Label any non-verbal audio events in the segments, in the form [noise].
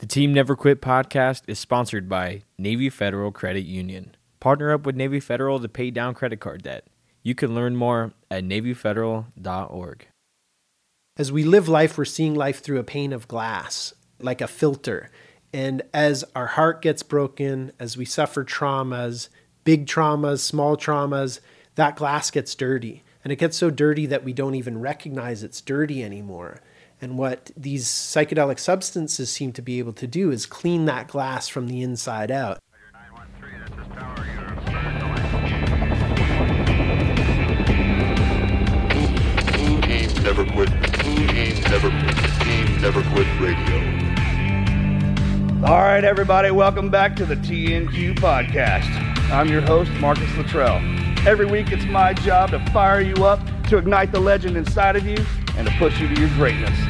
The Team Never Quit podcast is sponsored by Navy Federal Credit Union. Partner up with Navy Federal to pay down credit card debt. You can learn more at NavyFederal.org. As we live life, we're seeing life through a pane of glass, like a filter. And as our heart gets broken, as we suffer traumas, big traumas, small traumas, that glass gets dirty. And it gets so dirty that we don't even recognize it's dirty anymore. And what these psychedelic substances seem to be able to do is clean that glass from the inside out. Never Quit. Never Quit. Never Quit Radio. All right, everybody, welcome back to the TNQ podcast. I'm your host, Marcus Luttrell. Every week, it's my job to fire you up, to ignite the legend inside of you, and to push you to your greatness.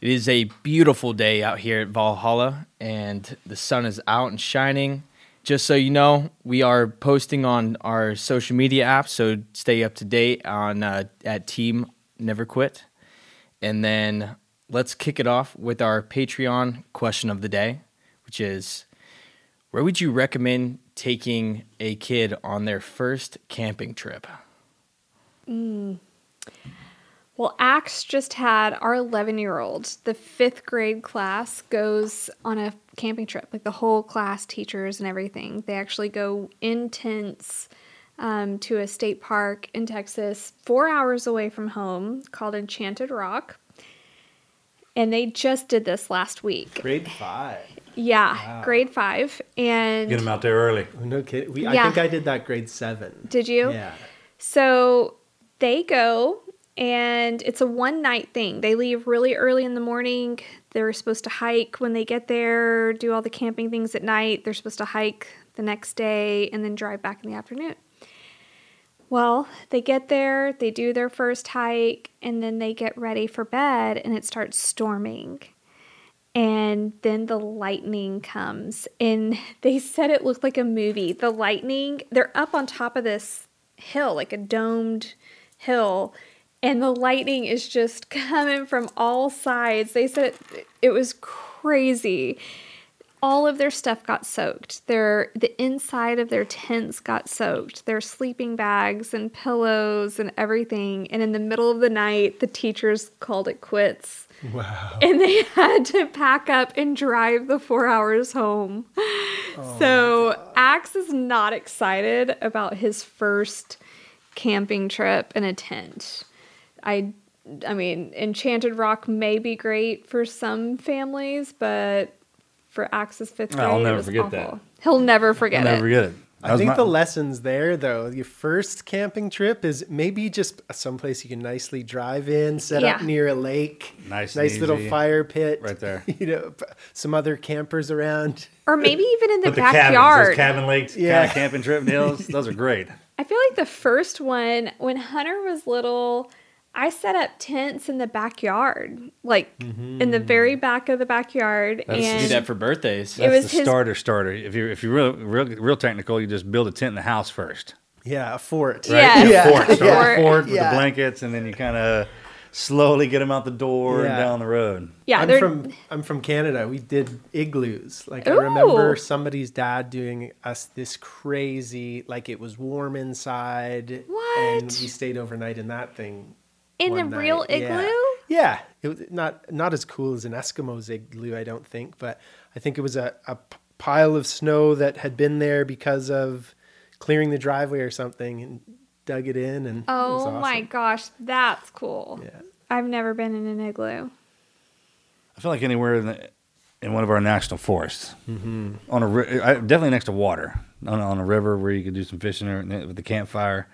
It is a beautiful day out here at Valhalla, and the sun is out and shining. Just so you know, we are posting on our social media apps, so stay up to date on uh, at Team Never Quit. And then let's kick it off with our Patreon question of the day, which is where would you recommend taking a kid on their first camping trip? Well, Axe just had our 11 year old, the fifth grade class, goes on a camping trip. Like the whole class, teachers and everything. They actually go in tents um, to a state park in Texas, four hours away from home, called Enchanted Rock. And they just did this last week. Grade five. Yeah, grade five. And Get them out there early. No kidding. We, I think I did that grade seven. did you? Yeah. So they go and it's a one night thing. They leave really early in the morning. They're supposed to hike when they get there, do all the camping things at night. They're supposed to hike the next day and then drive back in the afternoon. Well, they get there, they do their first hike, and then they get ready for bed and it starts storming. And then the lightning comes, and [laughs] they said it looked like a movie. The lightning, they're up on top of this hill, like a domed hill, and the lightning is just coming from all sides. They said it, it was crazy. All of their stuff got soaked. Their the inside of their tents got soaked. Their sleeping bags and pillows and everything. And in the middle of the night, the teachers called it quits. Wow. And they [laughs] had to pack up and drive the four hours home. Oh so Axe is not excited about his first camping trip in a tent. I I mean, Enchanted Rock may be great for some families, but for Axe's fifth grade, I'll it never was forget awful. that. He'll never forget I'll it. never forget it. That I think my- the lessons there, though, your first camping trip is maybe just someplace you can nicely drive in, set up near a lake, Nice nice little fire pit, Right there. [laughs] You know, p- some other campers around. Or maybe even in the But the cabins, backyard. those cabin lakes, Yeah. kind of camping trip deals, those are great. [laughs] I feel like the first one, when Hunter was little, I set up tents in the backyard, like in the very mm-hmm. back of the backyard. Do and that for birthdays. It was the his- starter starter. If you're if you're real, real real technical, you just build a tent in the house first. Yeah, a fort. Right? Yeah. Yeah. Fort, [laughs] start with a fort with Yeah. the blankets, and then you kind of slowly get them out the door and down the road. yeah, I'm they're from I'm from Canada. We did igloos. Like I remember somebody's dad doing us this crazy, like it was warm inside, and we stayed overnight in that thing. In the one real night. Yeah. igloo. Yeah, it was not not as cool as an Eskimo's igloo, I don't think, but I think it was a, a p- pile of snow that had been there because of clearing the driveway or something, and dug it in. And it was Oh my gosh, that's cool. Yeah. I've never been in an igloo. I feel like anywhere in, the, in one of our national forests, Mm-hmm. on a definitely next to water, on, a- on a river where you could do some fishing or, with the campfire,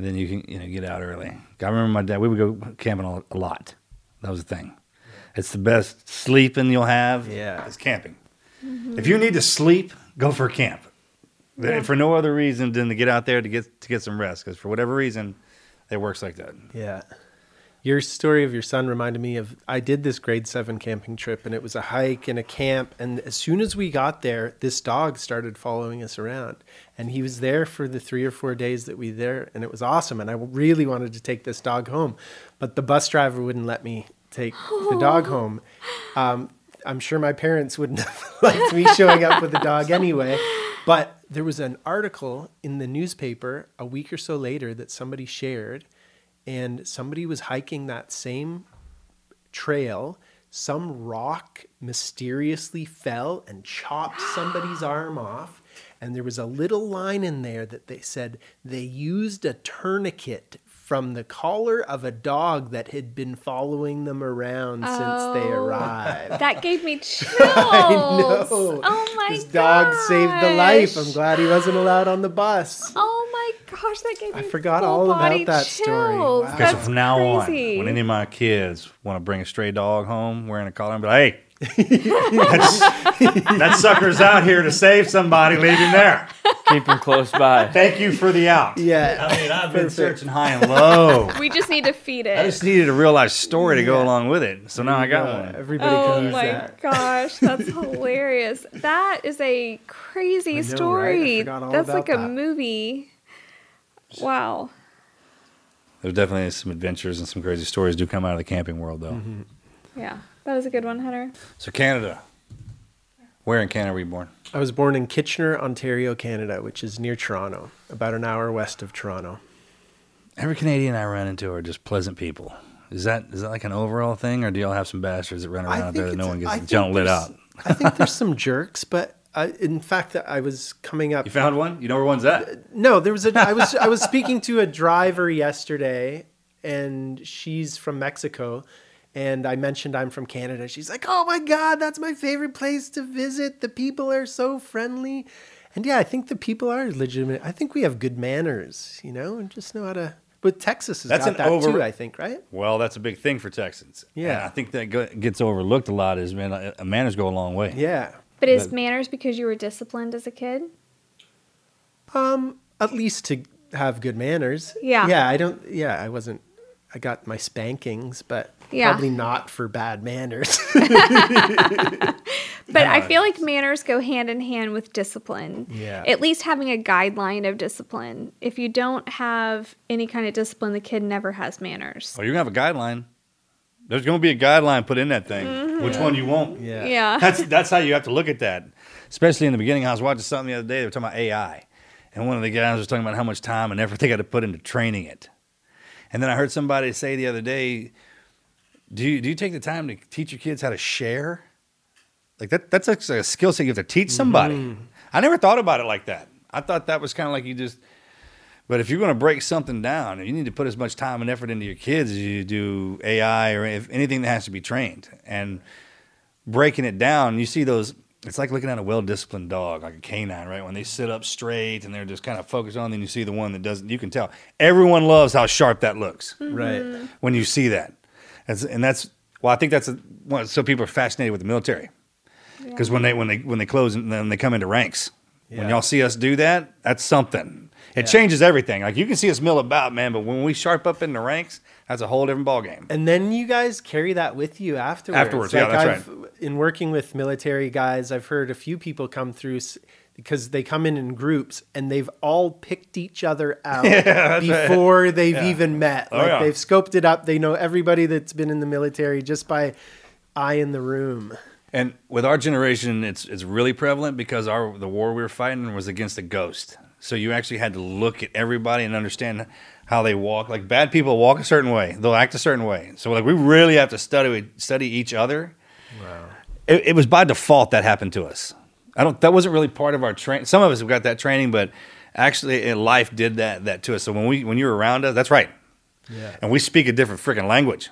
and then you can you know get out early. I remember my dad; we would go camping a, a lot. That was the thing. It's the best sleeping you'll have. Yeah. it's camping. Mm-hmm. If you need to sleep, go for a camp. Yeah. For no other reason than to get out there to get to get some rest. Because for whatever reason, it works like that. Yeah. Your story of your son reminded me of I did this grade seven camping trip and it was a hike and a camp. And as soon as we got there, this dog started following us around. And he was there for the three or four days that we there. And it was awesome. And I really wanted to take this dog home. But the bus driver wouldn't let me take the dog home. Um, I'm sure my parents wouldn't have [laughs] liked me showing up with the dog anyway. But there was an article in the newspaper a week or so later that somebody shared, and somebody was hiking that same trail. Some rock mysteriously fell and chopped somebody's [gasps] arm off. And there was a little line in there that they said they used a tourniquet from the collar of a dog that had been following them around since they Oh. arrived. That gave me chills. [laughs] I know. Oh my god. This dog saved the life. I'm glad he wasn't allowed on the bus. Oh gosh, that gave me I forgot full all about body that story. Because Wow. Okay, so That's from now crazy. on, when any of my kids want to bring a stray dog home wearing a collar, I'm like, hey, that's, [laughs] that sucker's out here to save somebody. Leave him there. Keep him close by. Thank you for the out. Yeah. I mean, I've been Perfect. searching high and low. we just need to feed it. I just needed a real life story to go along with it. So now I got one. Everybody Oh can use my that. gosh, that's hilarious. That is a [laughs] crazy I know, right? I story. forgot all That's about like a that. movie. Wow. There's definitely some adventures and some crazy stories do come out of the camping world, though. Mm-hmm. Yeah. That was a good one, Hunter. So Canada, where in Canada were you born? I was born in Kitchener, Ontario, Canada, which is near Toronto, about an hour west of Toronto. Every Canadian I run into are just pleasant people. Is that is that like an overall thing, or do y'all have some bastards that run around out there that no one gets think junk lit up? I think there's some jerks, but I, in fact, I was coming up. You found one? You know where one's at? No, there was a. I was I was [laughs] speaking to a driver yesterday, and she's from Mexico, and I mentioned I'm from Canada. She's like, "Oh my God, that's my favorite place to visit. The people are so friendly." And yeah, I think the people are legitimate. I think we have good manners, you know, and just know how to. But Texas has That's got that over- too. I think, right? Well, that's a big thing for Texans. Yeah. And I think that gets overlooked a lot. Is man, manners go a long way. Yeah. But is But- manners because you were disciplined as a kid? Um, at least to have good manners. Yeah. Yeah, I don't. Yeah, I wasn't. I got my spankings, but Yeah. probably not for bad manners. [laughs] But I feel like manners go hand in hand with discipline. Yeah. At least having a guideline of discipline. If you don't have any kind of discipline, the kid never has manners. Well, you're have a guideline. There's gonna be a guideline put in that thing. Mm-hmm. Which one you want? yeah. Yeah. [laughs] That's that's how you have to look at that. Especially in the beginning, I was watching something the other day. They were talking about AI, and one of the guys was talking about how much time and effort they got to put into training it. And then I heard somebody say the other day, "Do you do you take the time to teach your kids how to share? Like that that's like a skill set you have to teach somebody." Mm-hmm. I never thought about it like that. I thought that was kind of like you just. But if you're going to break something down, you need to put as much time and effort into your kids as you do AI or if anything that has to be trained. And breaking it down, you see those. It's like looking at a well-disciplined dog, like a canine, right? When they sit up straight and they're just kind of focused on, then you see the one that doesn't. You can tell everyone loves how sharp that looks mm-hmm. Right. when you see that. And that's well, I think that's a, so people are fascinated with the military because when they when they when they close and then they come into ranks, when y'all see us do that, that's something. It changes everything. Like you can see us mill about, man, but when we sharp up in the ranks, that's a whole different ballgame. And then you guys carry that with you afterwards. Afterwards, yeah, that's I've, In working with military guys, I've heard a few people come through because they come in in groups and they've all picked each other out [laughs] before they've even met. Oh, like yeah. they've scoped it up. They know everybody that's been in the military just by eye in the room. And with our generation, it's it's really prevalent because our the war we were fighting was against a ghost. So you actually had to look at everybody and understand how they walk. Like bad people walk a certain way, they'll act a certain way. So like we really have to study study each other. Wow. It, it was by default that happened to us. I don't. That wasn't really part of our training. Some of us have got that training, but actually, in life did that that to us. So when we when you're around us, that's right. Yeah. And we speak a different freaking language.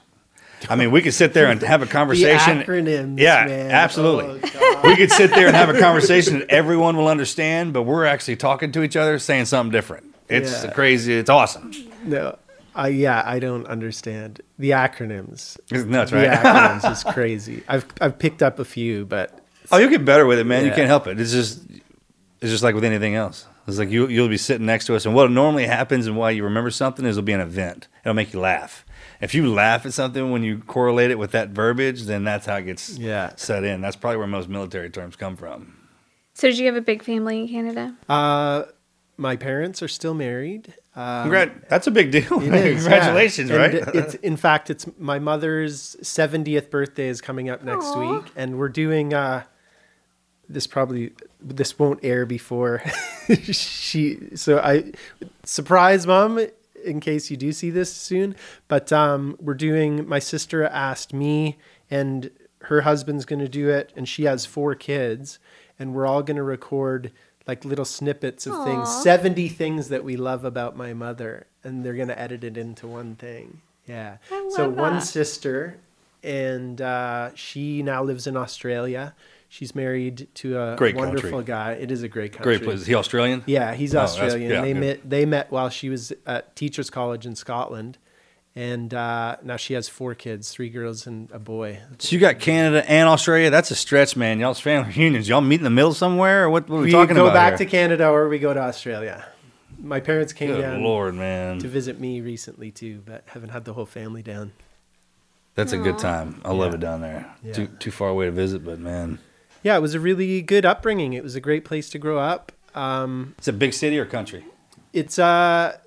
I mean, we could sit there and have a conversation. acronyms, yeah, man. absolutely. Oh, we could sit there and have a conversation that everyone will understand, but we're actually talking to each other, saying something different. It's Yeah. crazy. It's awesome. No, I yeah, I don't understand the acronyms. It's nuts, The right? acronyms is [laughs] crazy. I've I've picked up a few, but Oh, you get better with it, man. You can't help it. It's just, it's just like with anything else. It's like you you'll be sitting next to us, and what normally happens and why you remember something is it'll be an event. It'll make you laugh. If you laugh at something when you correlate it with that verbiage, then that's how it gets Yeah. set in. That's probably where most military terms come from. So did you have a big family in Canada? Uh, my parents are still married. Um, Congrat- that's a big deal. It [laughs] is, Congratulations, yeah. right? It's in fact, it's my mother's seventieth birthday is coming up next Aw. week, and we're doing. Uh, this probably this won't air before [laughs] she. So I surprise mom in case you do see this soon. But um, we're doing. My sister asked me, and her husband's going to do it, and she has four kids, and we're all going to record like little snippets of things, seventy things that we love about my mother, and they're going to edit it into one thing. Yeah. So love one sister, and uh, she now lives in Australia. She's married to a Great wonderful country. guy. It is a great country. Great place. Is he Australian? Yeah, he's Oh, Australian. yeah, they good. met they met while she was at teachers college in Scotland. And uh, now she has four kids, three girls and a boy. So you got Canada and Australia. That's a stretch, man. Y'all's family [laughs] reunions. Y'all meet in the middle somewhere, or what? What are we, We talking go back here? to Canada or we go to Australia. My parents came Good down lord, man. to visit me recently too, but haven't had the whole family down. That's a good time. I love Yeah. it down there. Yeah. Too too far away to visit, but man, Yeah, it was a really good upbringing. It was a great place to grow up. Um, it's a big city or country. it's a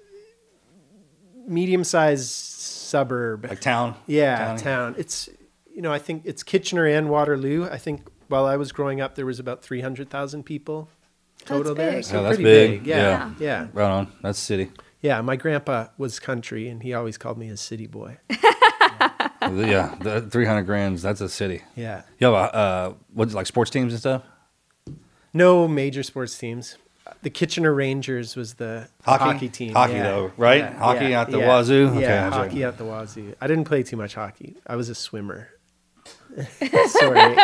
medium-sized suburb. Like town. Yeah, Towny? town. It's you know I think it's Kitchener and Waterloo. I think while I was growing up, there was about three hundred thousand people total there. big. So Oh, that's pretty big. big. Yeah, Yeah. yeah, Right on. That's city. yeah. My grandpa was country, and he always called me a city boy. [laughs] yeah, the 300 grams. That's a city. Yeah. You have a uh, what's it, like sports teams and stuff? No major sports teams. The Kitchener Rangers was the Hockey? hockey team. Hockey, yeah. though, right? Yeah, Hockey yeah, out the yeah. wazoo? Okay, Yeah, right. hockey out the wazoo. I didn't play too much hockey. I was a swimmer. [laughs] Sorry.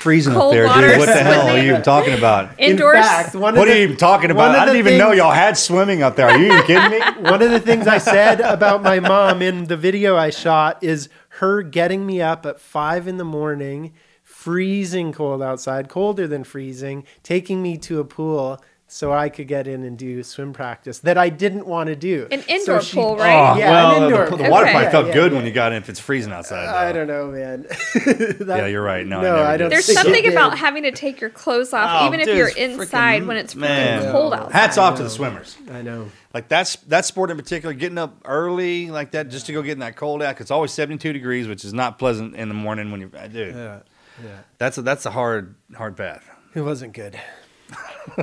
Freezing Cold up there, dude. What the hell are you even talking about? Indoors. [laughs] In fact, one What of are the, you even talking about? I didn't the even know y'all had swimming up there. Are you even kidding me? [laughs] One of the things I said about my mom in the video I shot is her getting me up at five in the morning, freezing cold outside, colder than freezing, taking me to a pool so I could get in and do swim practice that I didn't want to do. An So indoor she- pool, right? Oh, Yeah, well, an indoor the, the water Okay. probably felt Yeah, good yeah. when you got in if it's freezing outside. I don't know, man. [laughs] That- Yeah, you're right. No, I No, never I don't There's think something did. about having to take your clothes off, Oh, even if you're inside freaking- when it's freaking cold outside. Hats off to the swimmers. I know. Like that's that sport in particular, getting up early like that just to go get in that cold out. 'cause it's always 72 degrees, which is not pleasant in the morning when you're, dude. Yeah, yeah. That's a, that's a hard hard path. It wasn't good.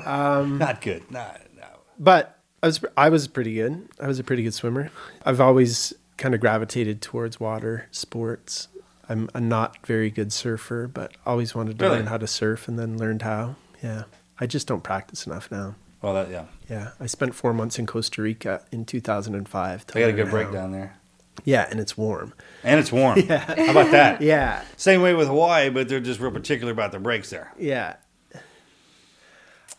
Um, [laughs] not good. Not no. but I was I was pretty good. I was a pretty good swimmer. I've always kind of gravitated towards water sports. I'm a not very good surfer, but always wanted to Really? learn how to surf and then learned how. Yeah. I just don't practice enough now. Well, that yeah. Yeah. I spent 4 months in Costa Rica in 2005. to They got a good break down there, Yeah, and it's warm. and it's warm. [laughs] yeah. How about that? Yeah. Same way with Hawaii, but they're just real particular about their breaks there. Yeah.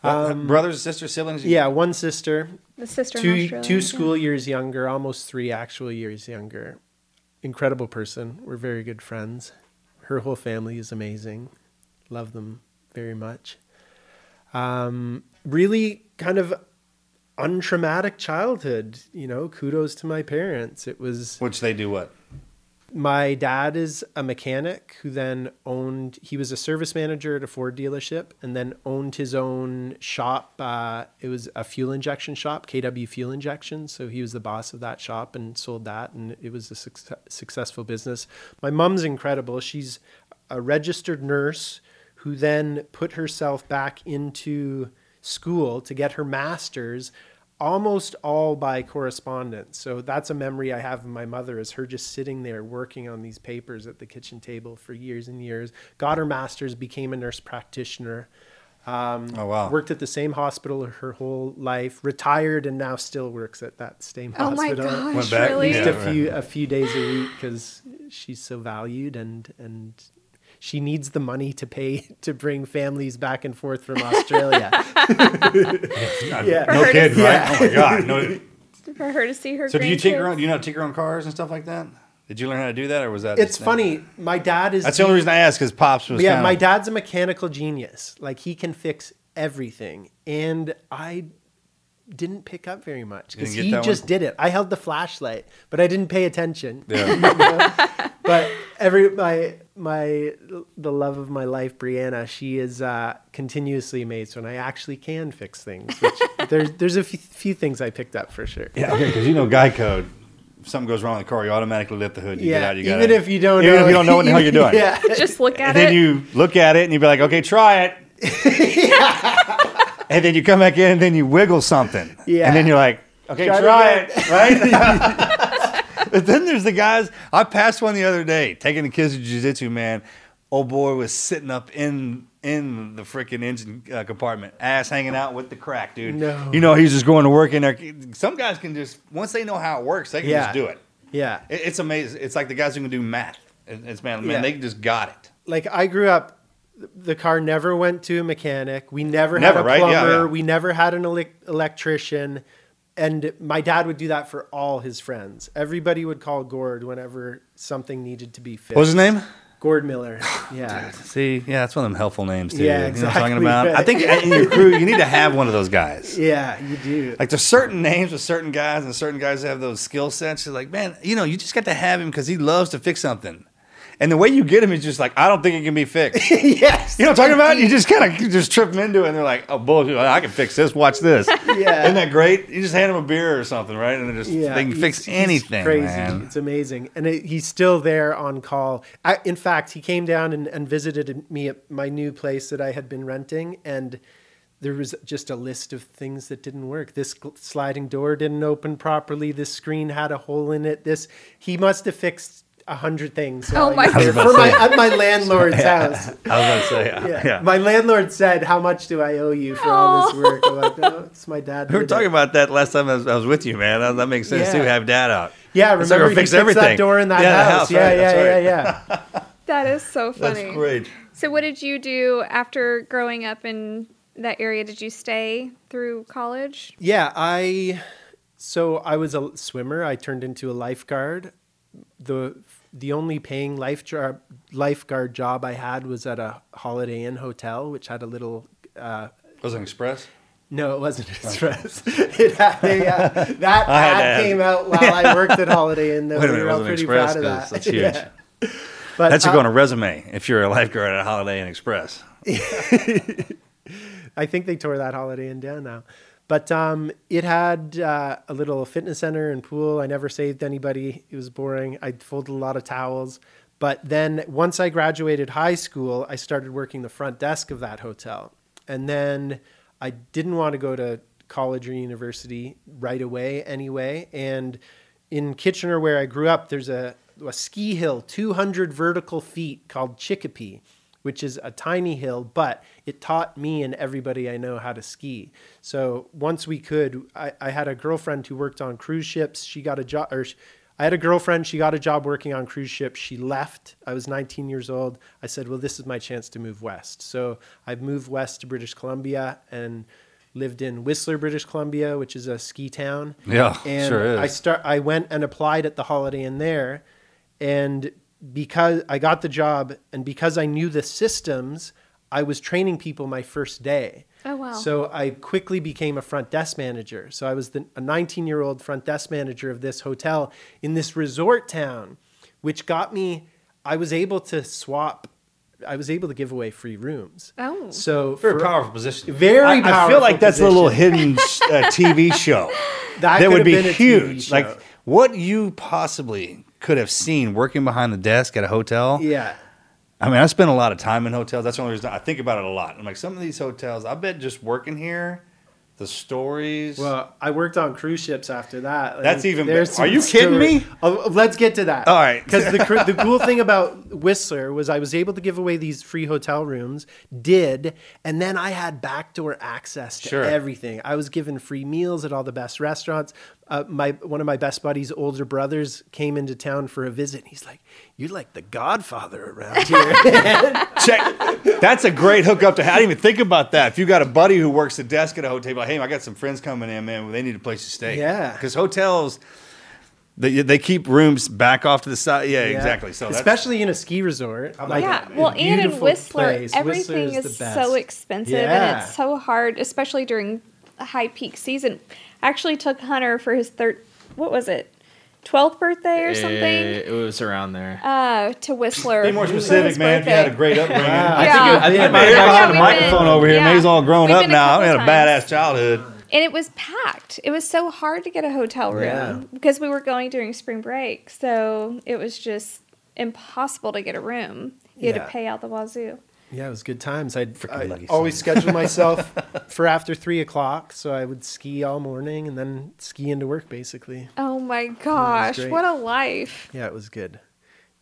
Uh, brothers, sisters, siblings. Um, Yeah, one sister, The sister two Australia. two school years younger, almost three actual years younger. Incredible person. We're very good friends. Her whole family is amazing. Love them very much. Um, really kind of untraumatic childhood. You know, kudos to my parents. It was Which they do what? My dad is a mechanic who then owned he was a service manager at a ford dealership and then owned his own shop uh, it was a fuel injection shop kw fuel injection. So he was the boss of that shop and sold that and it was a suc- successful business. My mom's incredible. She's a registered nurse who then put herself back into school to get her master's almost all by correspondence. So that's a memory I have of my mother is her just sitting there working on these papers at the kitchen table for years and years. Got her master's, became a nurse practitioner. Um, Oh, wow. Worked at the same hospital her whole life. Retired and now still works at that same Oh my hospital. gosh, Went back? really? Just Yeah, a few a few days a week because she's so valued and and she needs the money to pay [laughs] to bring families back and forth from Australia. yeah. No her kid, see- right? Oh my god. No. [laughs] For her to see her So do you tinker grandkids. on? Do you know how to tinker on cars and stuff like that? Did you learn how to do that, or was that? It's just- funny. My dad is. That's the only reason I asked because pops was. yeah, kinda- my dad's a mechanical genius. Like he can fix everything, and I didn't pick up very much because he just one? did it. I held the flashlight, but I didn't pay attention. Yeah. [laughs] but every my my the love of my life, Brianna, she is uh, continuously amazed when I actually can fix things. Which [laughs] there's there's a few, few things I picked up for sure. Yeah, okay, because you know guy code. If something goes wrong with the car, you automatically lift the hood. You get out. You even gotta- if you don't even know, if you don't know what the hell you're doing. [laughs] yeah, Just look at it. Then you look at it and you be like, okay, try it. [laughs] and then you come back in and then you wiggle something. Yeah. And then you're like, okay, Try try, it it, right? But then there's the guys. I passed one the other day taking the kids to jiu-jitsu, man. Old boy was sitting up in in the freaking engine uh, compartment, ass hanging out with the crack, dude. No. You know, he's just going to work in there. Some guys can just once they know how it works, they can Yeah. just do it. yeah. It- It's amazing. It's like the guys who can do math. It's man, man, Yeah. they just got it. like I grew up, the car never went to a mechanic. We never, Never, had a right? Yeah, yeah. We never had an elec electrician. And my dad would do that for all his friends. Everybody would call Gord whenever something needed to be fixed. What was his name? Gord Millar. [sighs] Yeah. See, yeah, that's one of them helpful names too. Yeah, exactly. You know what I'm talking about? I think [laughs] in your crew, you need to have one of those guys. [laughs] Yeah, you do. Like there's certain names with certain guys, and certain guys have those skill sets. You're like, man, you know, you just got to have him because he loves to fix something. And the way you get him is just like, I don't think it can be fixed. [laughs] Yes. You know what I'm talking about? You just kind of [laughs] just trip them into it, and they're like, oh, bullshit, I can fix this. Watch this. [laughs] Yeah. Isn't that great? You just hand them a beer or something, right? And they just Yeah, they can fix anything, crazy. man. It's amazing, and it, he's still there on call. I, in fact, he came down and, and visited me at my new place that I had been renting, and there was just a list of things that didn't work. This sliding door didn't open properly. This screen had a hole in it. This he must have fixed a hundred things. Oh my he was there God. for my at my landlord's house. [laughs] I was about to say, yeah. Yeah. yeah. My landlord said, "How much do I owe you for all this work?" I'm like, "No, it's my dad." We were talking it." about that last time I was, I was with you, man. That, that makes sense Yeah. too. Have dad out. Yeah, It's remember or he fix fixed everything. that door in that Yeah, house. house, Yeah, right, yeah, that's yeah, right. yeah. [laughs] that is so funny. That's great. So, what did you do after growing up in that area? Did you stay through college? Yeah, I so I was a swimmer. I turned into a lifeguard. The the only paying life job, lifeguard job I had was at a Holiday Inn hotel, which had a little. Uh, Was it an express? no, it wasn't Express. [laughs] it had a, uh, that [laughs] ad came out while I worked at Holiday Inn. though. Wait a We were all pretty Express? proud of that. that's huge. Yeah. [laughs] But, That should go on a resume if you're a lifeguard at a Holiday Inn Express. I think they tore that Holiday Inn down now. But um, it had uh, a little fitness center and pool. I never saved anybody. It was boring. I folded a lot of towels. But then once I graduated high school, I started working the front desk of that hotel. And then I didn't want to go to college or university right away anyway. And in Kitchener, where I grew up, there's a, a ski hill, 200 vertical feet called Chicopee which is a tiny hill, but it taught me and everybody I know how to ski. So once we could, I, I had a girlfriend who worked on cruise ships. She got a job, or sh- I had a girlfriend. She got a job working on cruise ships. She left. I was 19 years old. I said, "Well, this is my chance to move west." So I've moved west to British Columbia and lived in Whistler, British Columbia, which is a ski town. Yeah, and sure is. I start. I went and applied at the Holiday Inn there, and because I got the job and because I knew the systems, I was training people my first day. Oh, wow. So I quickly became a front desk manager. So I was the, a 19 year old front desk manager of this hotel in this resort town, which got me, I was able to swap, I was able to give away free rooms. Oh. So Very for- powerful position. Very I, I feel powerful like that's a little hidden uh, TV show [laughs] That that, could would have be been a TV huge. show. Like what you possibly could have seen working behind the desk at a hotel. Yeah. I mean, I spend a lot of time in hotels. That's the only reason I think about it a lot. I'm like, some of these hotels, I bet just working here, the stories. Well, I worked on cruise ships after that. That's even. Are you kidding me? Oh, oh, let's get to that. All right. Because the the [laughs] cool thing about Whistler was I was able to give away these free hotel rooms, did, and then I had backdoor access to Sure. everything. I was given free meals at all the best restaurants. Uh, my one of my best buddies' older brothers came into town for a visit. And he's like, "You're like the Godfather around here." [laughs] Check. That's a great hookup to have. I didn't even think about that. If you got a buddy who works the desk at a hotel, like, hey, I got some friends coming in, man. They need a place to stay. Yeah. Because hotels, They, they keep rooms back off to the side. Yeah, Yeah. exactly. So that's, especially in a ski resort, like yeah, a well, and in beautiful Whistler, place. everything Whistler's is the so expensive Yeah. and it's so hard, especially during high peak season. I actually took Hunter for his third, what was it, twelfth birthday or something, It, it was around there. uh, to Whistler. be more specific, man. If you had a great upbringing. [laughs] Wow. I Yeah. think, it- I think Yeah, I might have got the microphone been- over here. yeah. May's all grown We've up now. We had a badass childhood. And it was packed. It was so hard to get a hotel room Yeah. because we were going during spring break. So it was just impossible to get a room. You had to pay out the wazoo. Yeah, it was good times. I'd, Freaking I'd always son. schedule myself [laughs] for after three o'clock, so I would ski all morning and then ski into work. Basically, Oh my gosh, what a life. yeah, it was good. It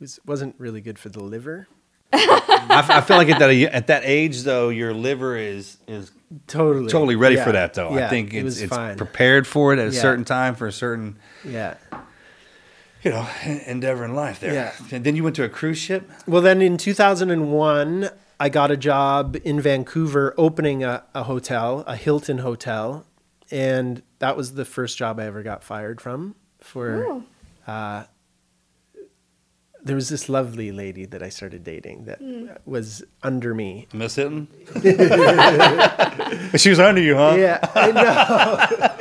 was wasn't really good for the liver. I, f- I feel like at that at that age though, your liver is is Totally, totally ready Yeah. for that though. Yeah, I think it's, was it's fine. prepared for it at a Yeah. certain time for a certain Yeah. you know endeavor in life there. Yeah. And then you went to a cruise ship. Well, then in 2001, I got a job in Vancouver opening a, a hotel, a Hilton hotel. And that was the first job I ever got fired from. For uh, there was this lovely lady that I started dating that was under me. Miss Hitton. [laughs] she was under you, huh? Yeah, I know. [laughs]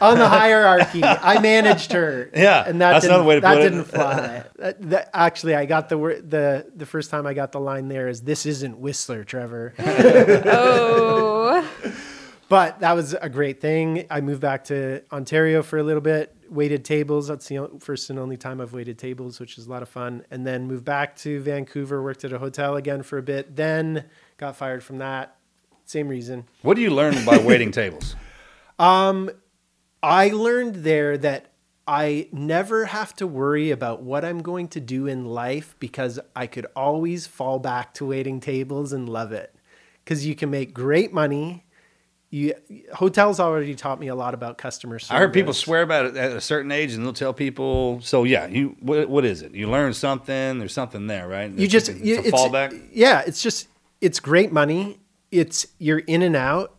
On the hierarchy, I managed her. [laughs] Yeah, and that that's another way to that put it. didn't [laughs] fly. That- that- actually, I got the word the the first time I got the line there is this isn't Whistler, Trevor. [laughs] Oh. but that was a great thing. I moved back to Ontario for a little bit, waited tables. That's the first and only time I've waited tables, which is a lot of fun. And then moved back to Vancouver, worked at a hotel again for a bit. Then got fired from that. Same reason. What do you learn by waiting tables? Um, I learned there that I never have to worry about what I'm going to do in life because I could always fall back to waiting tables and love it. Because you can make great money. You hotels already taught me a lot about customer service. I heard people swear about it at a certain age, and they'll tell people. So yeah, you what, what is it? You learn something. There's something there, right? You just it's, you, a fallback. Yeah, it's just it's great money. It's you're in and out.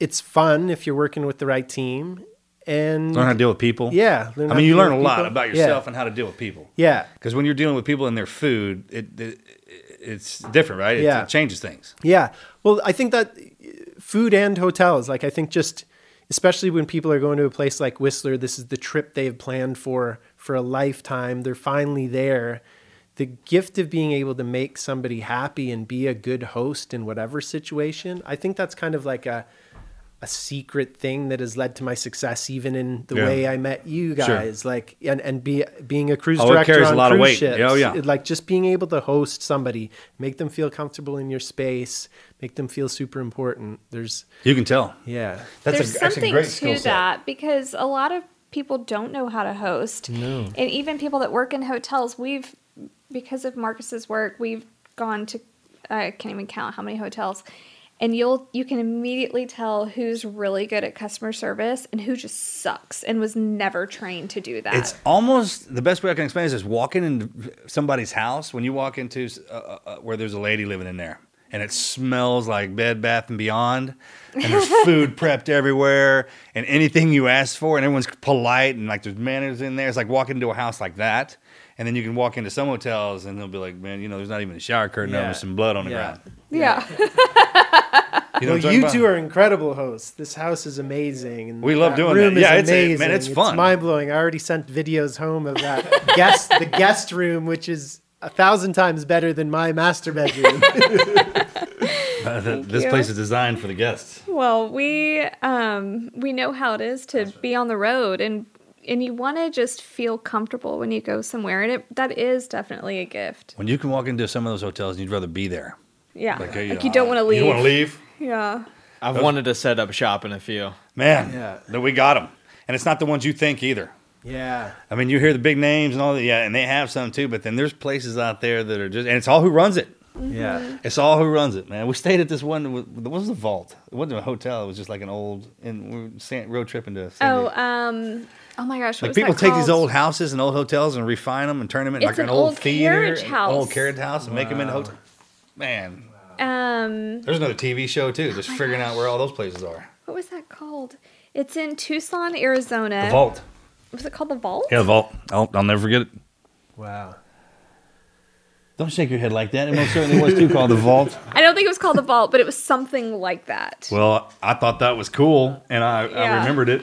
It's fun if you're working with the right team. And Learn how to deal with people. yeah, I mean, you learn a lot people. about Yeah. yourself and how to deal with people. Yeah. Because when you're dealing with people and their food, it, it it's different, right? It, Yeah. it changes things. Yeah. Well, I think that uh, food and hotels, like I think just especially when people are going to a place like Whistler, this is the trip they've planned for for a lifetime. They're finally there. The gift of being able to make somebody happy and be a good host in whatever situation, I think that's kind of like a a secret thing that has led to my success even in the Yeah. way I met you Sure. guys like and and be being a cruise Oh, director carries a on lot cruise weight. ships Oh, yeah. like just being able to host somebody make them feel comfortable in your space make them feel super important there's You can tell. yeah That's There's a, that's a something great to skill that because a lot of people don't know how to host. No. And even people that work in hotels, we've, because of Marcus's work, we've gone to, I can't even count how many hotels. And you'll you can immediately tell who's really good at customer service and who just sucks and was never trained to do that. It's almost the best way I can explain it is walking into somebody's house when you walk into uh, uh, uh, where there's a lady living in there and it smells like Bed Bath and Beyond and there's [laughs] food prepped everywhere and anything you ask for and everyone's polite and like there's manners in there. It's like walking into a house like that. And then you can walk into some hotels and they'll be like, man, you know, there's not even a shower curtain Yeah. over some blood on the Yeah. ground. yeah. [laughs] You know well, you about? two are incredible hosts. This house is amazing. And We love that doing room that. Yeah, is it's a- amazing. man, it's fun. It's mind blowing. I already sent videos home of that [laughs] guest, the guest room, which is a thousand times better than my master bedroom. [laughs] [laughs] Uh, th- this you. place is designed for the guests. Well, we um we know how it is to be on the road and and you want to just feel comfortable when you go somewhere and it that is definitely a gift. When you can walk into some of those hotels and you'd rather be there. Yeah. Like, Like, uh, you, don't want to leave. You want to leave? Yeah. I've wanted to set up shop in a few. Man, Yeah. that we got them, and it's not the ones you think either. yeah. I mean, you hear the big names and all that, yeah, and they have some too. But then there's places out there that are just, and it's all who runs it. Yeah. It's all who runs it, man. We stayed at this one. What was the vault? It wasn't a hotel. It was just like an old, and we were road tripping to. San Oh, Diego. um oh my gosh, what like was people that take these old houses and old hotels and refine them and turn them into It's like an, an old, old theater, carriage house. old carriage house, and make them into hotel. Man, um there's another TV show too, just figuring out where all those places are. what was that called? It's in Tucson, Arizona. The vault. Was it called the Vault? Yeah, the vault. I'll, I'll never forget it. Wow. Don't shake your head like that. It most certainly was too called the vault. [laughs] I don't think it was called the Vault, but it was something like that. Well, I thought that was cool, and I, I remembered it.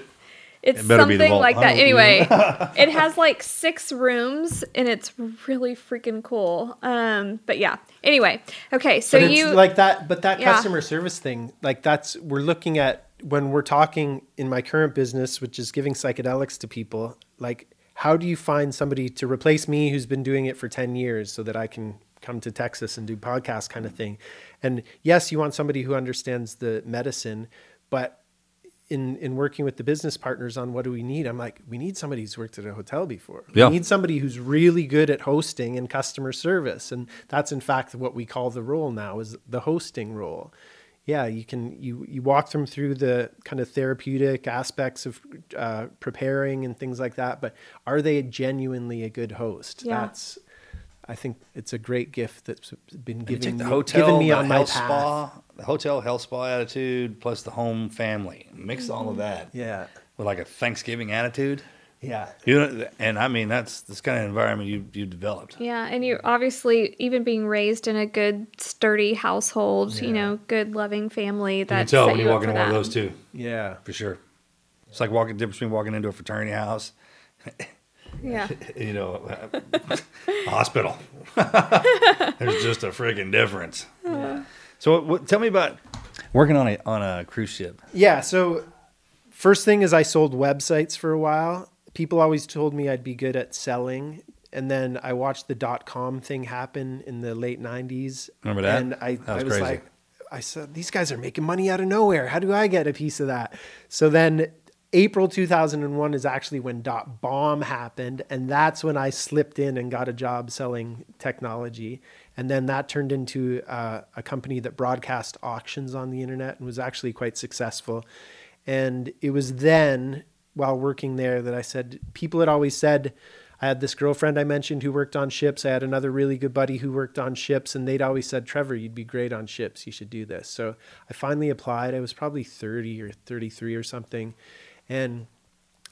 It's it better be the something like that. Anyway, [laughs] it has like six rooms and it's really freaking cool. Um, but yeah. Anyway, okay, so it's you like that but that Yeah. customer service thing like that's we're looking at when we're talking in my current business which is giving psychedelics to people like how do you find somebody to replace me who's been doing it for 10 years so that i can come to texas and do podcast kind of thing and yes you want somebody who understands the medicine but in in working with the business partners on what do we need i'm like we need somebody who's worked at a hotel before Yeah. we need somebody who's really good at hosting and customer service and that's in fact what we call the role now is the hosting role yeah you can you you walk them through the kind of therapeutic aspects of uh, preparing and things like that but are they genuinely a good host Yeah. that's I think it's a great gift that's been You given take the me, hotel, given me the on my health path. spa, the hotel health spa attitude, plus the home family. Mix all of mm. that Yeah, with like a Thanksgiving attitude. yeah. You know, and I mean that's this kind of environment you you developed. Yeah, and you obviously even being raised in a good, sturdy household, you know, good, loving family. You can tell when you you up walk for into one of those too, Yeah. for sure. It's like walking difference between walking into a fraternity house, [laughs] Yeah, [laughs] you know, uh, hospital. [laughs] There's just a freaking difference. Uh-huh. So, what, what, tell me about working on a on a cruise ship. Yeah. So, first thing is I sold websites for a while. People always told me I'd be good at selling. And then I watched the dot com thing happen in the late 90s. Remember that? And I, That was I was crazy. like, I said, these guys are making money out of nowhere. How do I get a piece of that? So then April 2001 is actually when dot bomb happened. And that's when I slipped in and got a job selling technology. And then that turned into uh, a company that broadcast auctions on the internet and was actually quite successful. And it was then, while working there, that I said, people had always said, I had this girlfriend I mentioned who worked on ships. I had another really good buddy who worked on ships, and they'd always said, Trevor, you'd be great on ships. You should do this. So I finally applied. I was probably 30 or 33 or something. And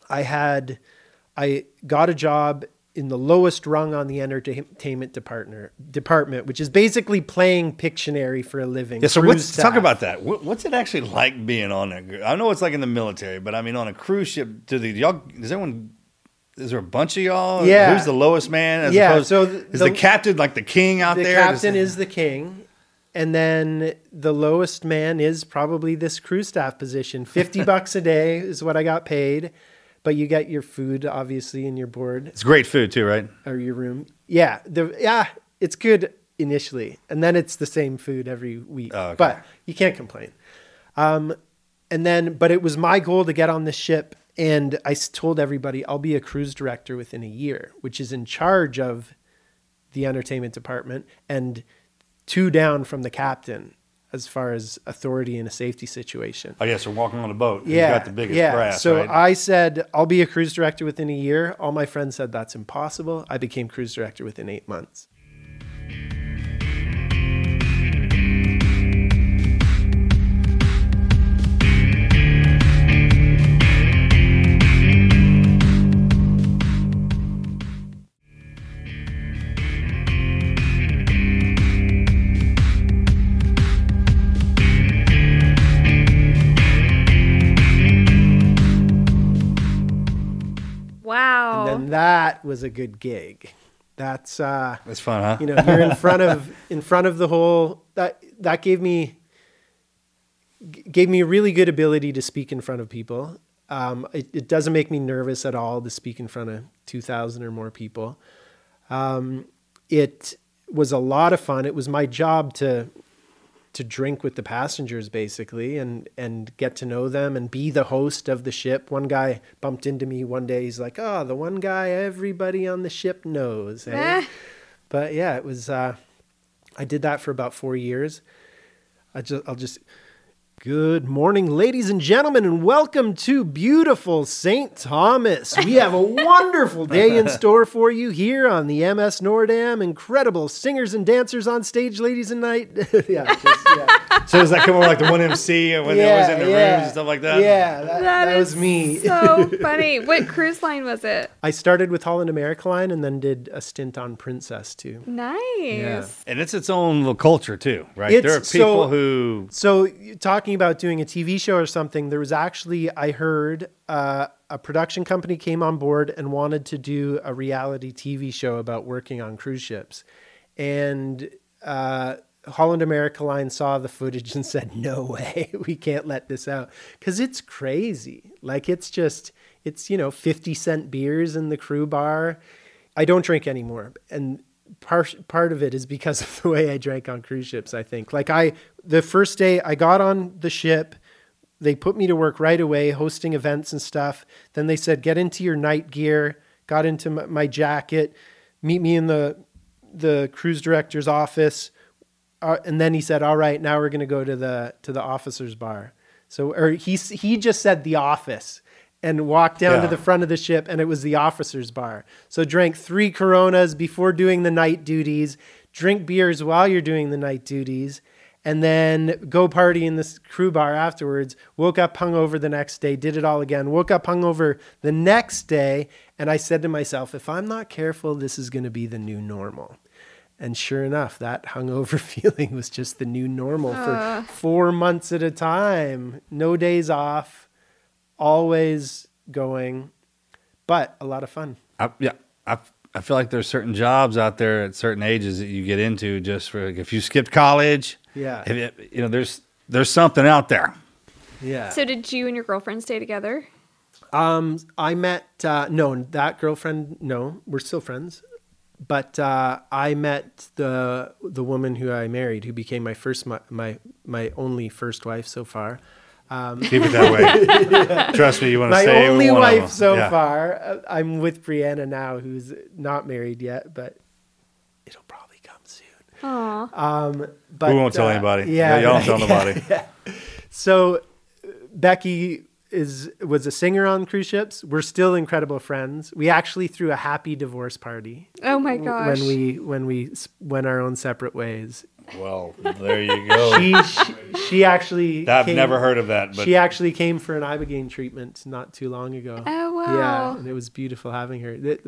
I had, I got a job in the lowest rung on the entertainment department, department, which is basically playing Pictionary for a living. Yeah, so talk about that. What, what's it actually like being on a? I know it's like in the military, but I mean on a cruise ship. Do the y'all? Does everyone? Is there a bunch of y'all? Yeah. Who's the lowest man? As Yeah, opposed, so the- is the, the- captain like the king out the there? The captain is the king and then the lowest man is probably this crew staff position [laughs] 50 bucks a day is what i got paid but you get your food obviously in your board It's great food too, right? or your room yeah the yeah it's good initially and then it's the same food every week Oh, okay. but you can't complain um and then but it was my goal to get on the ship and I told everybody i'll be a cruise director within a year which is in charge of the entertainment department and two down from the captain as far as authority in a safety situation. I guess we're walking on a boat. Yeah, He's got the biggest yeah. brass, so right? I said I'll be a cruise director within a year. All my friends said that's impossible. I became cruise director within eight months. That was a good gig. That's uh, That's fun, huh? you know you're in front of [laughs] in front of the whole that that gave me gave me a really good ability to speak in front of people um, it, it doesn't make me nervous at all to speak in front of 2000 or more people um, it was a lot of fun it was my job to to drink with the passengers basically and and get to know them and be the host of the ship one guy bumped into me one day he's like oh the one guy everybody on the ship knows eh?" Ah. but yeah it was uh, i did that for about four years i just i'll just Good morning, ladies and gentlemen, and welcome to beautiful St. Thomas. We have a [laughs] wonderful day in [laughs] store for you here on the MS Noordam. Incredible singers and dancers on stage, ladies and night. [laughs] yeah, just, yeah. So does that come on like the one MC when they was in the yeah. rooms and stuff like that? Yeah, that, that was me. So funny. What cruise line was it? I started with Holland America Line and then did a stint on Princess too. Nice. Yeah. And it's its own little culture too, right? It's there are people so- who So, you- talking about doing a TV show or something, there was actually, I heard uh, a production company came on board and wanted to do a reality TV show about working on cruise ships. And uh, Holland America Line saw the footage and [laughs] said, No way, [laughs] we can't let this out. Because it's crazy. Like, it's just, it's, you know, 50 cent beers in the crew bar. I don't drink anymore. And part part of it is because of the way I drank on cruise ships, I think. Like I the first day I got on the ship, they put me to work right away hosting events and stuff. Then they said get into your night gear, got into my, my jacket, meet me in the the cruise director's office. Uh, and then he said, "All right, now we're going to go to the to the officers bar." So or he he just said the office and walked down to the front of the ship and it was the officers bar. So drank 3 coronas before doing the night duties, drink beers while you're doing the night duties, and then go party in this crew bar afterwards. Woke up hungover the next day, did it all again. Woke up hungover the next day and I said to myself, if I'm not careful, this is going to be the new normal. And sure enough, that hungover [laughs] feeling was just the new normal for four months at a time. No days off, always going, but a lot of fun. I, yeah, I, I feel like there's certain jobs out there at certain ages that you get into just for like, if you skipped college. Yeah. if you, you know, there's there's something out there. Yeah. So did you and your girlfriend stay together? Um, I met uh, no that girlfriend. No, we're still friends. But uh, I met the the woman who I married, who became my first my my, my only first wife so far. Keep it that way. [laughs] Trust me, you want to My say only one of wife so Yeah. far. Uh, I'm with Brianna now, who's not married yet, but it'll probably come soon. Aw. Um, but we won't tell uh, anybody. Yeah, y'all don't tell right. nobody. [laughs] So uh, Becky is was a singer on cruise ships. We're still incredible friends. We actually threw a happy divorce party Oh my w- gosh. when we when we went our own separate ways. Well, there you go. [laughs] She she, she actually I've came- never heard of that, but she actually came for an ibogaine treatment not too long ago. Oh wow. Yeah, and it was beautiful having her. Th-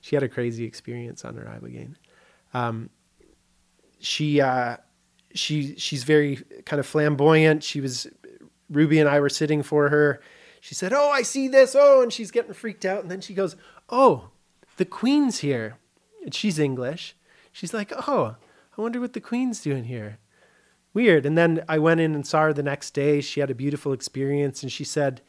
She had a crazy experience on her ibogaine. Um, she uh, she she's very kind of flamboyant. She was Ruby and I were sitting for her. She said, "Oh, I see this." Oh, and she's getting freaked out. And then she goes, "Oh, the Queen's here." And she's English. She's like, "Oh, I wonder what the Queen's doing here." Weird. And then I went in and saw her the next day. She had a beautiful experience, and she said,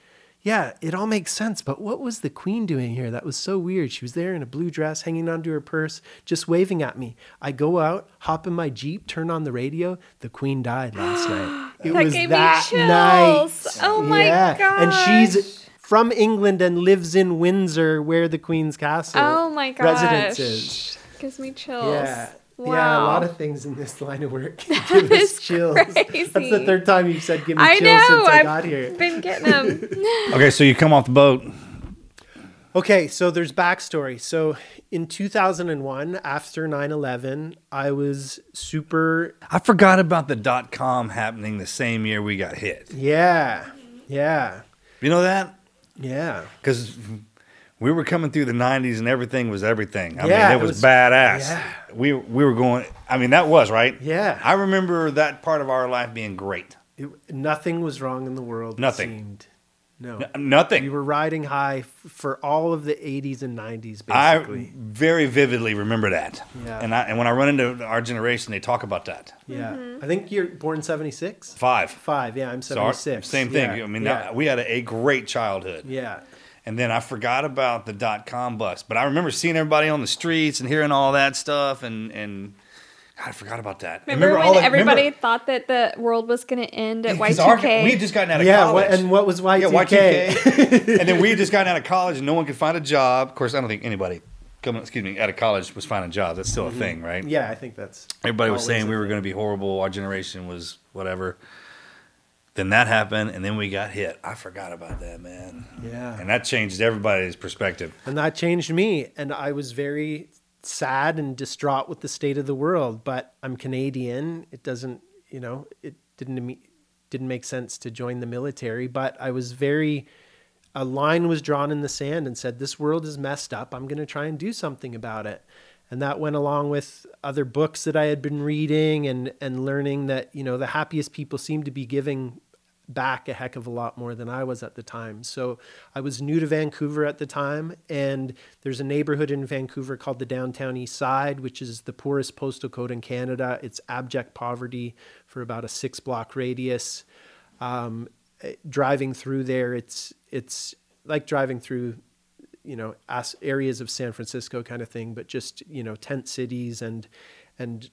"Yeah, it all makes sense, but what was the Queen doing here? That was so weird. She was there in a blue dress, hanging onto her purse, just waving at me. I go out, hop in my jeep, turn on the radio. The Queen died last [gasps] night. It That was gave me that chills. night. Oh my god. And she's from England and lives in Windsor, where the Queen's Castle Oh my gosh. residence is. Gives me chills. Yeah. Wow. Yeah, a lot of things in this line of work [laughs] [laughs] give us is chills. That's the third time you've said give me I chills know. since I I've got here. been getting them. [laughs] okay. So you come off the boat. Okay, so there's backstory. So in 2001, after 9 11, I was super. I forgot about the dot com happening the same year we got hit. Yeah, yeah, You know that? yeah. Because we were coming through the '90s and everything was everything. I Yeah, mean, it it was, was- badass. yeah. We we were going. I mean, that was right. Yeah. I remember that part of our life being great. It, nothing was wrong in the world. Nothing. seemed. No. N- nothing. We were riding high f- for all of the 80s and 90s, I very vividly remember that. Yeah. And I, and when I run into our generation, they talk about that. yeah. Mm-hmm. I think you're born 76? Five. Five, yeah, I'm So our- 76. same thing. Yeah, I mean, yeah. that- we had a, a great childhood. yeah. And then I forgot about the dot com bust, but I remember seeing everybody on the streets and hearing all that stuff, and and God, I forgot about that. Remember, all when that- everybody remember- thought that the world was going to end at Y2K? we had just gotten out of Yeah, college. what, and what was Y2K? yeah, Y2K. and then we had just [laughs] gotten out of college, and no one could find a job. Of course, I don't think anybody, coming, excuse me, out of college was finding jobs. That's still a mm-hmm. thing, right? Yeah, I think that's. Everybody was saying we were going to be horrible. Our generation was whatever. Then that happened, and then we got hit. I forgot about that, man. Yeah. And that changed everybody's perspective. And that changed me. And I was very sad and distraught with the state of the world. But I'm Canadian. It doesn't, you know, it didn't didn't make sense to join the military. But I was very. A line was drawn in the sand and said, "This world is messed up. I'm going to try and do something about it." And that went along with other books that I had been reading and and learning that you know the happiest people seem to be giving back a heck of a lot more than I was at the time. So I was new to Vancouver at the time, and there's a neighborhood in Vancouver called the Downtown East Side, which is the poorest postal code in Canada. It's abject poverty for about a six block radius. Um, eh, driving through there, it's it's like driving through you know as areas of San Francisco kind of thing, but just you know tent cities and and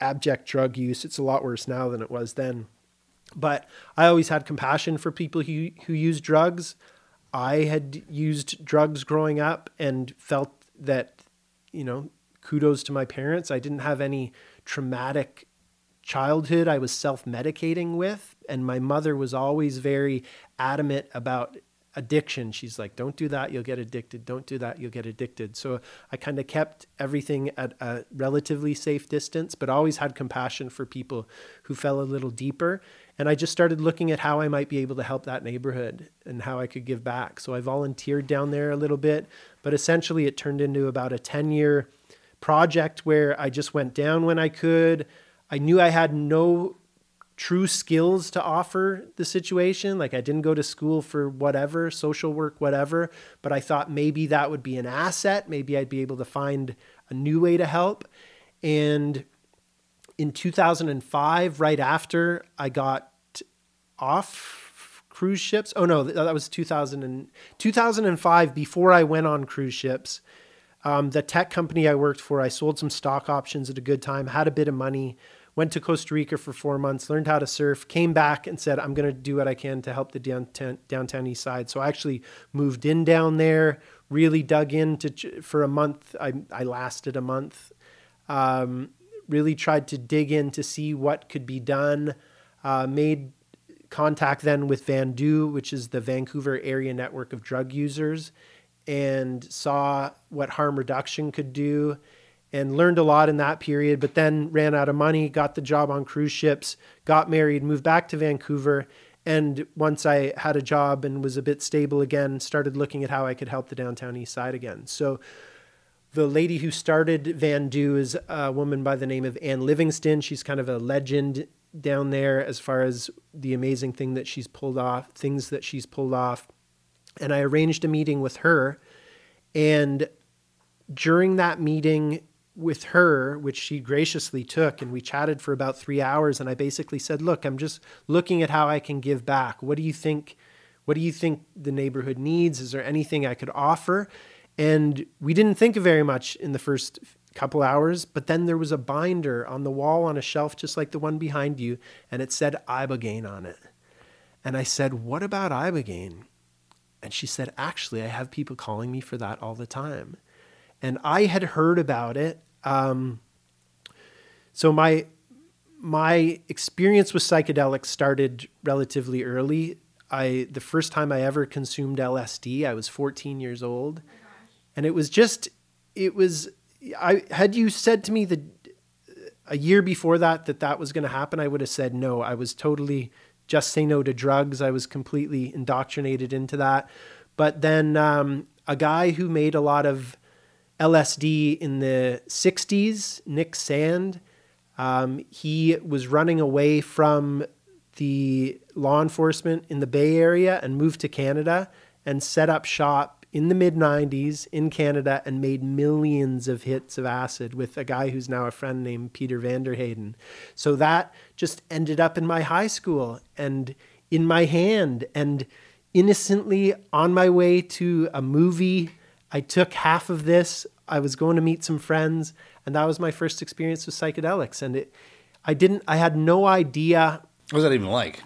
abject drug use. It's a lot worse now than it was then. But I always had compassion for people who who use drugs. I had used drugs growing up and felt that you know kudos to my parents. I didn't have any traumatic childhood I was self medicating with. And my mother was always very adamant about addiction. She's like, don't do that, you'll get addicted. Don't do that, you'll get addicted. So I kind of kept everything at a relatively safe distance, but always had compassion for people who fell a little deeper. And I just started looking at how I might be able to help that neighborhood and how I could give back. So I volunteered down there a little bit, but essentially it turned into about a 10 year project where I just went down when I could. I knew I had no true skills to offer the situation. Like I didn't go to school for whatever, social work, whatever, but I thought maybe that would be an asset. Maybe I'd be able to find a new way to help. And in 2005, right after I got off cruise ships, oh no, that was 2000 and, 2005, before I went on cruise ships, um, the tech company I worked for, I sold some stock options at a good time, had a bit of money went to Costa Rica for four months, learned how to surf, came back and said, I'm going to do what I can to help the downtown, downtown east side. So I actually moved in down there, really dug into for a month. I, I lasted a month. Um, really tried to dig in to see what could be done. Uh, made contact then with VANDU, which is the Vancouver Area Network of Drug Users, and saw what harm reduction could do and learned a lot in that period, but then ran out of money, got the job on cruise ships, got married, moved back to Vancouver. And once I had a job and was a bit stable again, started looking at how I could help the downtown east side again. So the lady who started VANDU is a woman by the name of Ann Livingston. She's kind of a legend down there as far as the amazing thing that she's pulled off, things that she's pulled off. And I arranged a meeting with her. And during that meeting, with her, which she graciously took, and we chatted for about three hours. And I basically said, "Look, I'm just looking at how I can give back. What do you think? What do you think the neighborhood needs? Is there anything I could offer?" And we didn't think very much in the first couple hours, but then there was a binder on the wall on a shelf just like the one behind you, and it said Ibogaine on it. And I said, "What about Ibogaine?" And she said, "Actually, I have people calling me for that all the time." and I had heard about it. Um, so my my experience with psychedelics started relatively early. I the first time I ever consumed LSD, I was 14 years old, and it was just it was I had you said to me that a year before that that that was going to happen, I would have said no. I was totally just say no to drugs. I was completely indoctrinated into that. But then um, a guy who made a lot of LSD in the 60s, Nick Sand. Um, he was running away from the law enforcement in the Bay Area and moved to Canada and set up shop in the mid 90s in Canada and made millions of hits of acid with a guy who's now a friend named Peter Vanderhayden. So that just ended up in my high school and in my hand and innocently on my way to a movie I took half of this. I was going to meet some friends, and that was my first experience with psychedelics. And it, I didn't, I had no idea. What was that even like?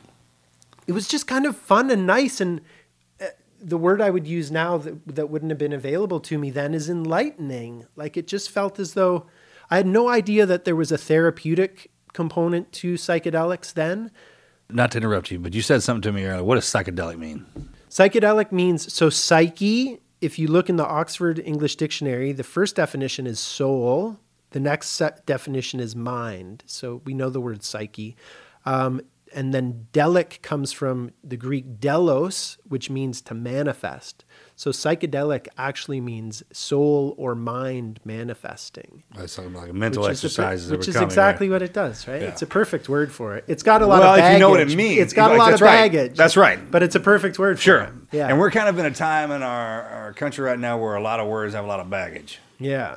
It was just kind of fun and nice. And the word I would use now that, that wouldn't have been available to me then is enlightening. Like it just felt as though I had no idea that there was a therapeutic component to psychedelics then, Not to interrupt you, but you said something to me earlier. What does psychedelic mean? Psychedelic means so psyche. If you look in the Oxford English Dictionary, the first definition is soul. The next set definition is mind. So we know the word psyche. Um, and then delic comes from the Greek delos, which means to manifest. So psychedelic actually means soul or mind manifesting. That's something like a mental which is the per- exercise. is which is exactly right? what it does, right? Yeah. It's a perfect word for it. It's got a lot Well, of if baggage. you know what it means. It's got a lot of right. baggage. That's right. But it's a perfect word for Sure. it. Yeah. And we're kind of in a time in our, our country right now where a lot of words have a lot of baggage. yeah.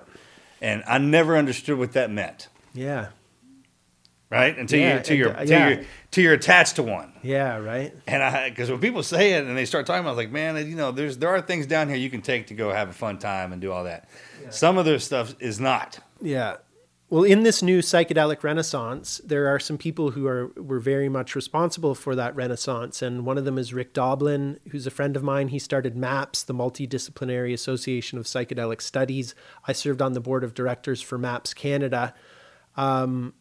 And I never understood what that meant. Yeah. Right? Until Yeah, you until until yeah. you're till you're attached to one. Yeah, right? And I because when people say it and they start talking about it, I was like, man, you know, there's there are things down here you can take to go have a fun time and do all that. Some of their stuff is not. Yeah. Well, in this new psychedelic renaissance, there are some people who are were very much responsible for that renaissance, and one of them is Rick Doblin, who's a friend of mine. He started MAPS, the Multidisciplinary Association of Psychedelic Studies. I served on the board of directors for MAPS Canada. Um,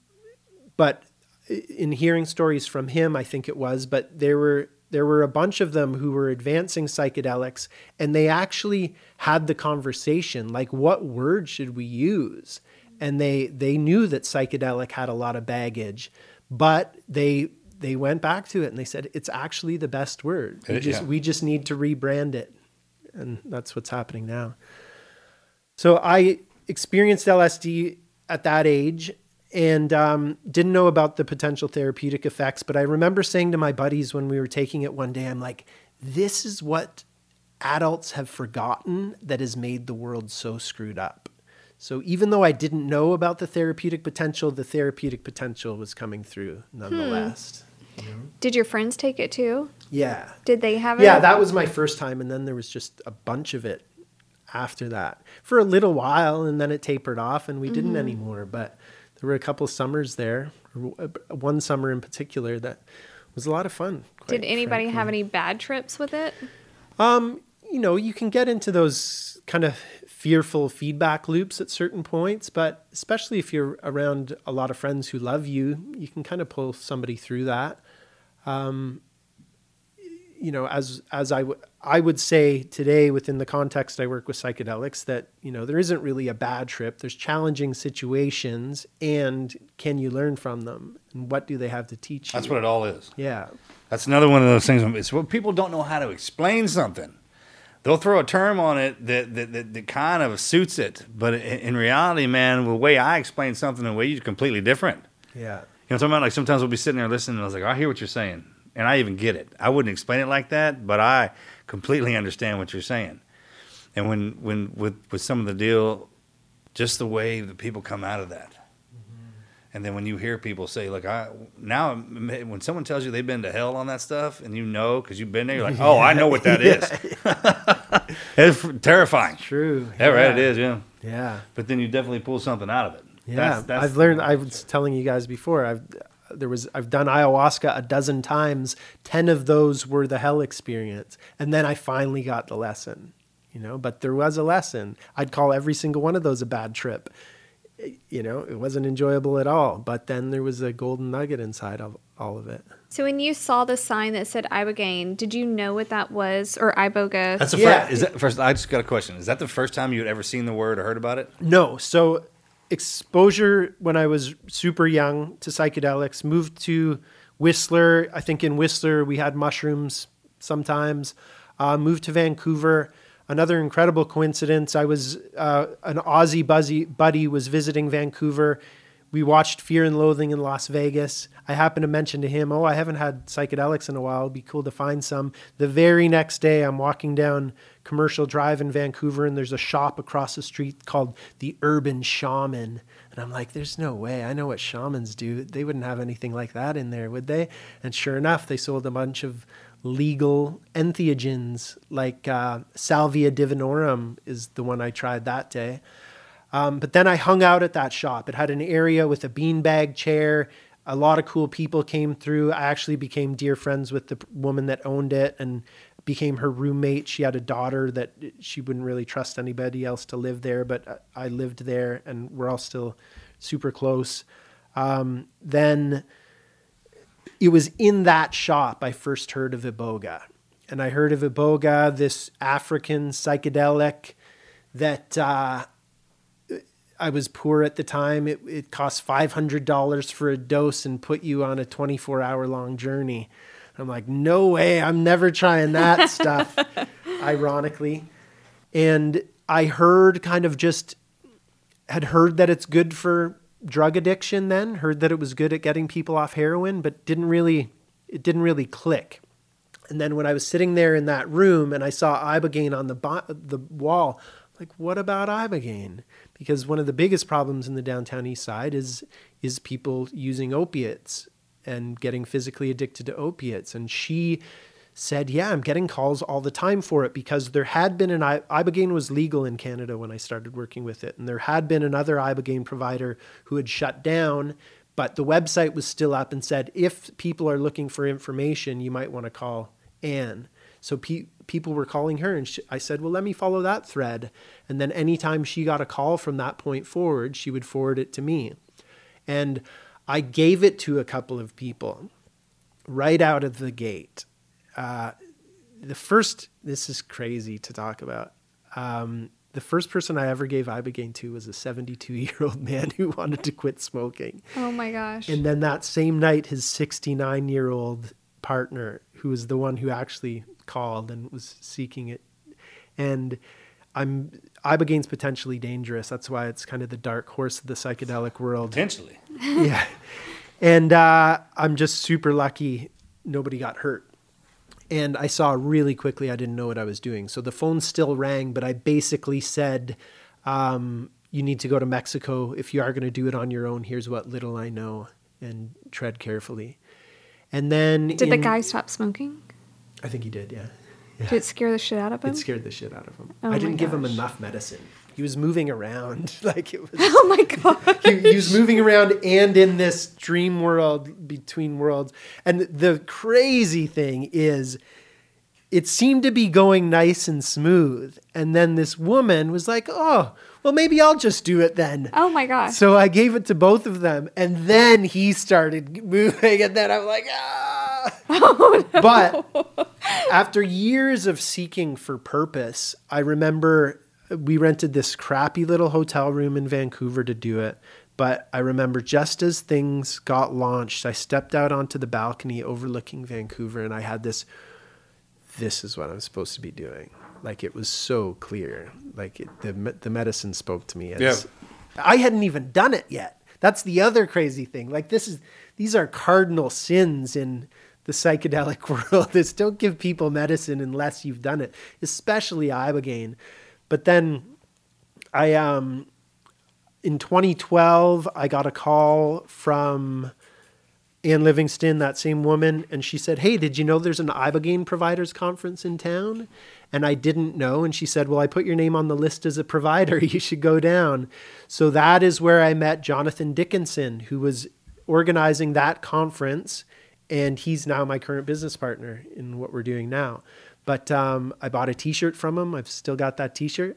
but in hearing stories from him, I think it was, but there were there were a bunch of them who were advancing psychedelics, and they actually had the conversation like, what word should we use? And they they knew that psychedelic had a lot of baggage, but they they went back to it and they said it's actually the best word. We It- just yeah. we just need to rebrand it, and that's what's happening now. So I experienced LSD at that age and um, didn't know about the potential therapeutic effects. But I remember saying to my buddies when we were taking it one day, I'm like, this is what adults have forgotten that has made the world so screwed up. So even though I didn't know about the therapeutic potential, the therapeutic potential was coming through nonetheless. Hmm. Mm-hmm. Did your friends take it too? Yeah. Did they have it? Yeah, that was my first time, and then there was just a bunch of it after that for a little while, and then it tapered off, and we didn't mm-hmm. anymore. But there were a couple summers there, uh, one summer in particular that was a lot of fun. Did anybody frankly. have any bad trips with it? you know, you can get into those kind of fearful feedback loops at certain points, but especially if you're around a lot of friends who love you, you can kind of pull somebody through that. Um, you know, as as I would I would say today within the context I work with psychedelics that you know there isn't really a bad trip. There's challenging situations, and can you learn from them? And what do they have to teach you? That's what it all is. Yeah, That's another one of those things. It's what people don't know how to explain something. They'll throw a term on it that that, that, that kind of suits it, but in, in reality, man, the way I explain something, the way you completely different. yeah, You know what I'm talking about? Like sometimes we'll be sitting there listening, and I was like, I hear what you're saying, and I even get it. I wouldn't explain it like that, but I completely understand what you're saying. And when when with with some of the deal, just the way that people come out of that. Mm-hmm. And then when you hear people say, "Look, I now when someone tells you they've been to hell on that stuff, and you know because you've been there, you're like, oh, I know what that [laughs] is. it's terrifying. true. Yeah, right. It is. Yeah. Yeah. But then you definitely pull something out of it. Yeah, That's- that's- I've learned. I was telling you guys before. I've there was I've done ayahuasca a dozen times. Ten of those were the hell experience, and then I finally got the lesson. You know, but there was a lesson. I'd call every single one of those a bad trip. You know, it wasn't enjoyable at all. But then there was a golden nugget inside of all of it. So when you saw the sign that said ibogaine, did you know what that was or iboga? That's the Yeah. first. Is that first? I just got a question. Is that the first time you had ever seen the word or heard about it? No. So exposure when I was super young to psychedelics, moved to Whistler. I think in Whistler we had mushrooms sometimes. Uh, moved to Vancouver. Another incredible coincidence. I was uh, an Aussie buzzy buddy was visiting Vancouver. We watched Fear and Loathing in Las Vegas. I happened to mention to him, "Oh, I haven't had psychedelics in a while. It'd be cool to find some." The very next day, I'm walking down Commercial Drive in Vancouver, and there's a shop across the street called the Urban Shaman. And I'm like, "There's no way. I know what shamans do. They wouldn't have anything like that in there, would they?" And sure enough, they sold a bunch of legal entheogens, like uh, Salvia divinorum is the one I tried that day. Um, but then I hung out at that shop. It had an area with a beanbag chair. A lot of cool people came through. I actually became dear friends with the woman that owned it and became her roommate. She had a daughter that she wouldn't really trust anybody else to live there, but I lived there and we're all still super close. Um, then it was in that shop I first heard of Iboga. And I heard of Iboga, this African psychedelic that uh, I was poor at the time. It, it cost $500 for a dose and put you on a 24 hour long journey. I'm like, no way, I'm never trying that [laughs] stuff, ironically. And I heard kind of just, had heard that it's good for drug addiction then, heard that it was good at getting people off heroin, but didn't really, it didn't really click. And then when I was sitting there in that room and I saw Ibogaine on the, bo- the wall, like, what about Ibogaine? Because one of the biggest problems in the downtown east side is, is people using opiates and getting physically addicted to opiates. And she said, "Yeah, I'm getting calls all the time for it because there had been an ibogaine was legal in Canada when I started working with it, and there had been another ibogaine provider who had shut down, but the website was still up and said if people are looking for information, you might want to call Ann." So pe- people were calling her, and she, I said, "Well, let me follow that thread." And then anytime she got a call from that point forward, she would forward it to me, and I gave it to a couple of people right out of the gate uh, the first, this is crazy to talk about. Um, the first person I ever gave Ibogaine to was a 72 year old man who [laughs] wanted to quit smoking. Oh my gosh. And then that same night, his 69 year old partner, who was the one who actually called and was seeking it. And I'm Ibogaine's potentially dangerous. That's why it's kind of the dark horse of the psychedelic world. Potentially. [laughs] yeah. And uh, I'm just super lucky nobody got hurt and I saw really quickly I didn't know what I was doing. So the phone still rang, but I basically said, um, "You need to go to Mexico if you are going to do it on your own. Here's what little I know, and tread carefully." And then did in, the guy stop smoking? I think he did. Yeah. Yeah. Did it scare the shit out of him? It scared the shit out of him. Oh I didn't give him enough medicine. He was moving around [laughs] like it was. Oh my god! [laughs] he, he, was moving around and in this dream world between worlds. And the crazy thing is, it seemed to be going nice and smooth. And then this woman was like, "Oh, well, maybe I'll just do it then." Oh my god! So I gave it to both of them, and then he started [laughs] moving, and then I'm like, "Ah!" Oh, no. But [laughs] after years of seeking for purpose, I remember we rented this crappy little hotel room in Vancouver to do it. But I remember just as things got launched, I stepped out onto the balcony overlooking Vancouver and I had this this is what I'm supposed to be doing. Like it was so clear. Like it, the the medicine spoke to me as Yeah. I hadn't even done it yet. That's the other crazy thing. Like this is these are cardinal sins in the psychedelic [laughs] world. Is don't give people medicine unless you've done it, especially ibogaine. But then I um in 2012 I got a call from Ann Livingston, that same woman, and she said, "Hey, did you know there's an ibogaine providers conference in town?" And I didn't know, and she said, "Well, I put your name on the list as a provider. [laughs] You should go down." So that is where I met Jonathan Dickinson, who was organizing that conference, and he's now my current business partner in what we're doing now. But um, I bought a T-shirt from him. I've still got that T-shirt.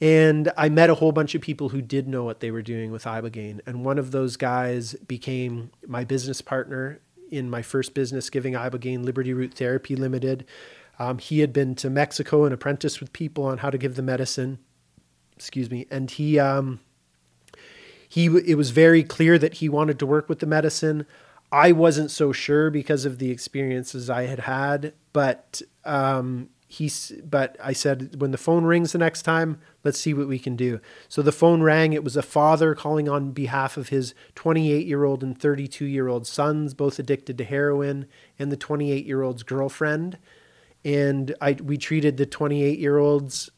And I met a whole bunch of people who did know what they were doing with Ibogaine. And one of those guys became my business partner in my first business, giving Ibogaine Liberty Root Therapy Limited. Um, he had been to Mexico and apprenticed with people on how to give the medicine. Excuse me. And he, um, he, it was very clear that he wanted to work with the medicine. I wasn't so sure because of the experiences I had had, but um, he's. But I said when the phone rings the next time, let's see what we can do. So the phone rang. It was a father calling on behalf of his 28 year old and 32 year old sons, both addicted to heroin, and the 28 year old's girlfriend. And I we treated the 28 year old's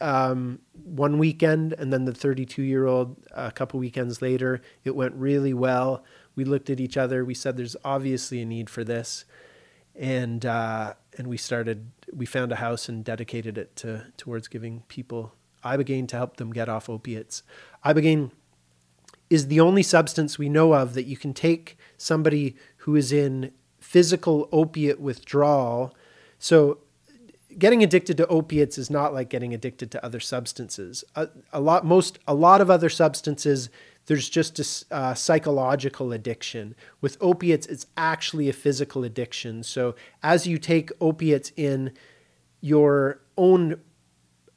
um, one weekend, and then the 32 year old a couple weekends later. It went really well. We looked at each other. We said, "There's obviously a need for this," and uh, and we started. We found a house and dedicated it to towards giving people ibogaine to help them get off opiates. Ibogaine is the only substance we know of that you can take somebody who is in physical opiate withdrawal. So getting addicted to opiates is not like getting addicted to other substances. A, a lot most a lot of other substances there's just a uh, psychological addiction. With opiates, it's actually a physical addiction. So as you take opiates in, your own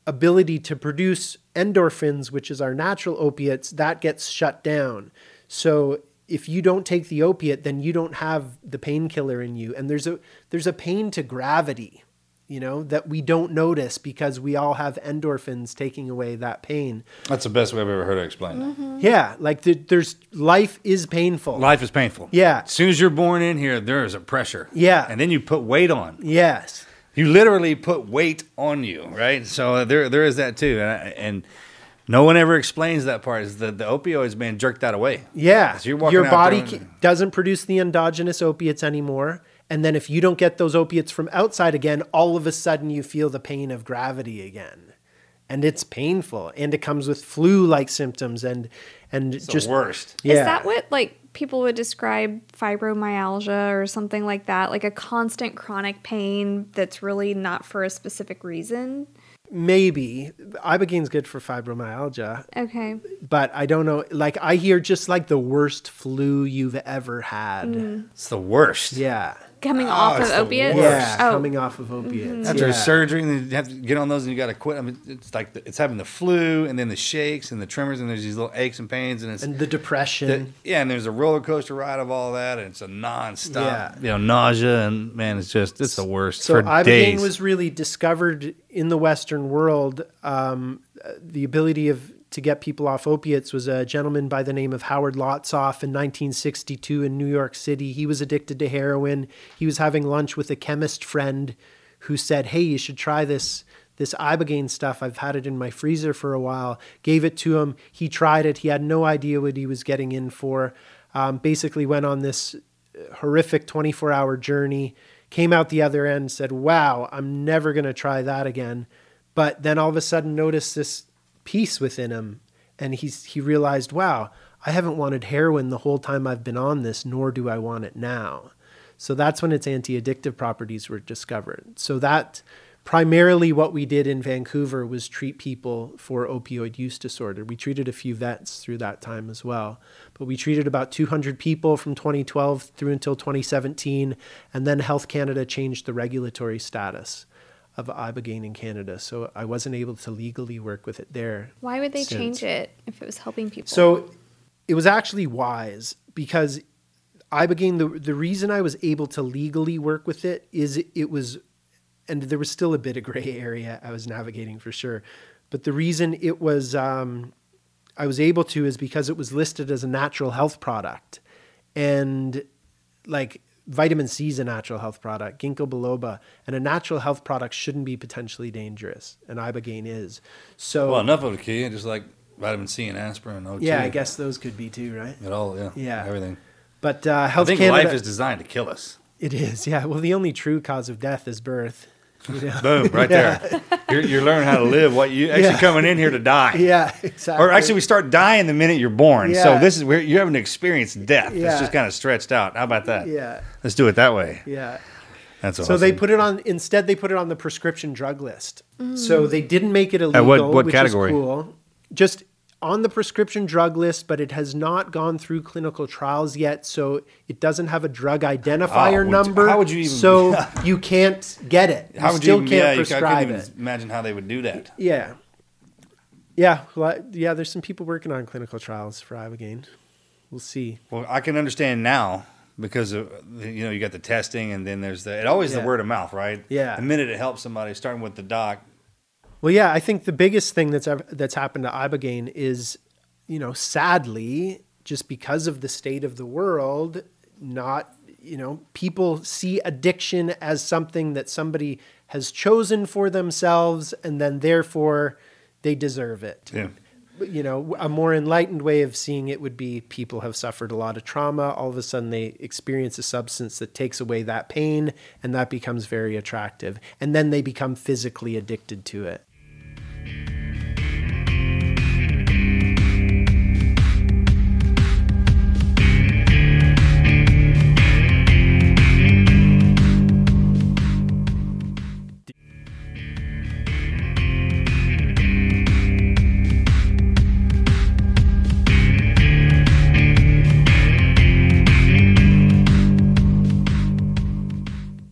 ability to produce endorphins, which is our natural opiates, that gets shut down. So if you don't take the opiate, then you don't have the painkiller in you. And there's a there's a pain to gravity, you know, that we don't notice because we all have endorphins taking away that pain. That's the best way I've ever heard it explained. Yeah, like the, there's life is painful. Life is painful. Yeah. As soon as you're born in here, there is a pressure. Yeah. And then you put weight on. Yes. You literally put weight on you, right? So uh, there, there is that too, and, I- and no one ever explains that part. Is the the opioids being jerked that away? Yeah. So you're walking Your body doesn't produce the endogenous opiates anymore. And then if you don't get those opiates from outside again, all of a sudden you feel the pain of gravity again. And it's painful. And it comes with flu like symptoms and and It's just the worst. Yeah. Is that what like people would describe fibromyalgia or something like that? Like a constant chronic pain that's really not for a specific reason? maybe Ibogaine's good for fibromyalgia, Okay. but I don't know. Like I hear just like the worst flu you've ever had. Mm. It's the worst. Yeah. Coming Oh, off of the opiates? worst. Yeah, Oh. coming off of opiates. After yeah. surgery, and you have to get on those, and you got to quit. I mean, it's like the, it's having the flu, and then the shakes, and the tremors, and there's these little aches and pains, and it's and the depression. the- yeah, and there's a roller coaster ride of all that, and it's a nonstop, Yeah. you know, nausea, and man, it's just it's the worst So for ibogaine days. was really discovered in the Western world. Um, the ability of to get people off opiates was a gentleman by the name of Howard Lotsof in 1962 in New York City. He was addicted to heroin. He was having lunch with a chemist friend who said, "Hey, you should try this." This ibogaine stuff, I've had it in my freezer for a while. Gave it to him. He tried it. He had no idea what he was getting in for. Um, basically, went on this horrific 24 hour journey, came out the other end, said, Wow, I'm never going to try that again. But then all of a sudden noticed this peace within him. And he's, he realized, Wow, I haven't wanted heroin the whole time I've been on this, nor do I want it now. So that's when its anti addictive properties were discovered. So that primarily what we did in Vancouver was treat people for opioid use disorder. We treated a few vets through that time as well. But we treated about 200 people from 2012 through until 2017. And then Health Canada changed the regulatory status of Ibogaine in Canada. So I wasn't able to legally work with it there. Why would they Since- change it if it was helping people? So it was actually wise because Ibogaine, the, the reason I was able to legally work with it is it, it was, and there was still a bit of gray [laughs] area I was navigating for sure. But the reason it was, um, I was able to is because it was listed as a natural health product. And like vitamin C is a natural health product, ginkgo biloba, and a natural health product shouldn't be potentially dangerous. And Ibogaine is. So, well, enough of a key, just like vitamin C and aspirin and O2. yeah, I guess those could be too, right? it all, yeah, Yeah. everything. But uh, I Health think Canada, life is designed to kill us. it is, yeah. Well, the only true cause of death is birth. Know? Boom, right Yeah. there. You're, you're learning how to live. What you actually Yeah. coming in here to die. [laughs] Yeah, exactly. Or actually, we start dying the minute you're born. So this is where you haven't experienced death. Yeah. It's just kind of stretched out. How about that? yeah, Let's do it that way. yeah. That's So they put it on. Instead, they put it on the prescription drug list. So mm. they didn't make it At illegal. what- what which category? Is cool. Just on the prescription drug list, but it has not gone through clinical trials yet. So it doesn't have a drug identifier would- number. how would you even- So [laughs] you can't get it. You How would still you? can't yeah, you, I prescribe it. even imagine how they would do that. Yeah. Yeah. Well, yeah, there's some people working on clinical trials for Ibogaine. We'll see. Well, I can understand now because of, you know you got the testing and then there's the it always Yeah. the word of mouth, right? Yeah. The minute it helps somebody, starting with the doc. Well, yeah, I think the biggest thing that's ever, that's happened to Ibogaine is, you know, sadly, just because of the state of the world, not, you know, people see addiction as something that somebody has chosen for themselves and then therefore they deserve it. Yeah. you know, a more enlightened way of seeing it would be people have suffered a lot of trauma. All of a sudden, they experience a substance that takes away that pain, and that becomes very attractive. And then they become physically addicted to it.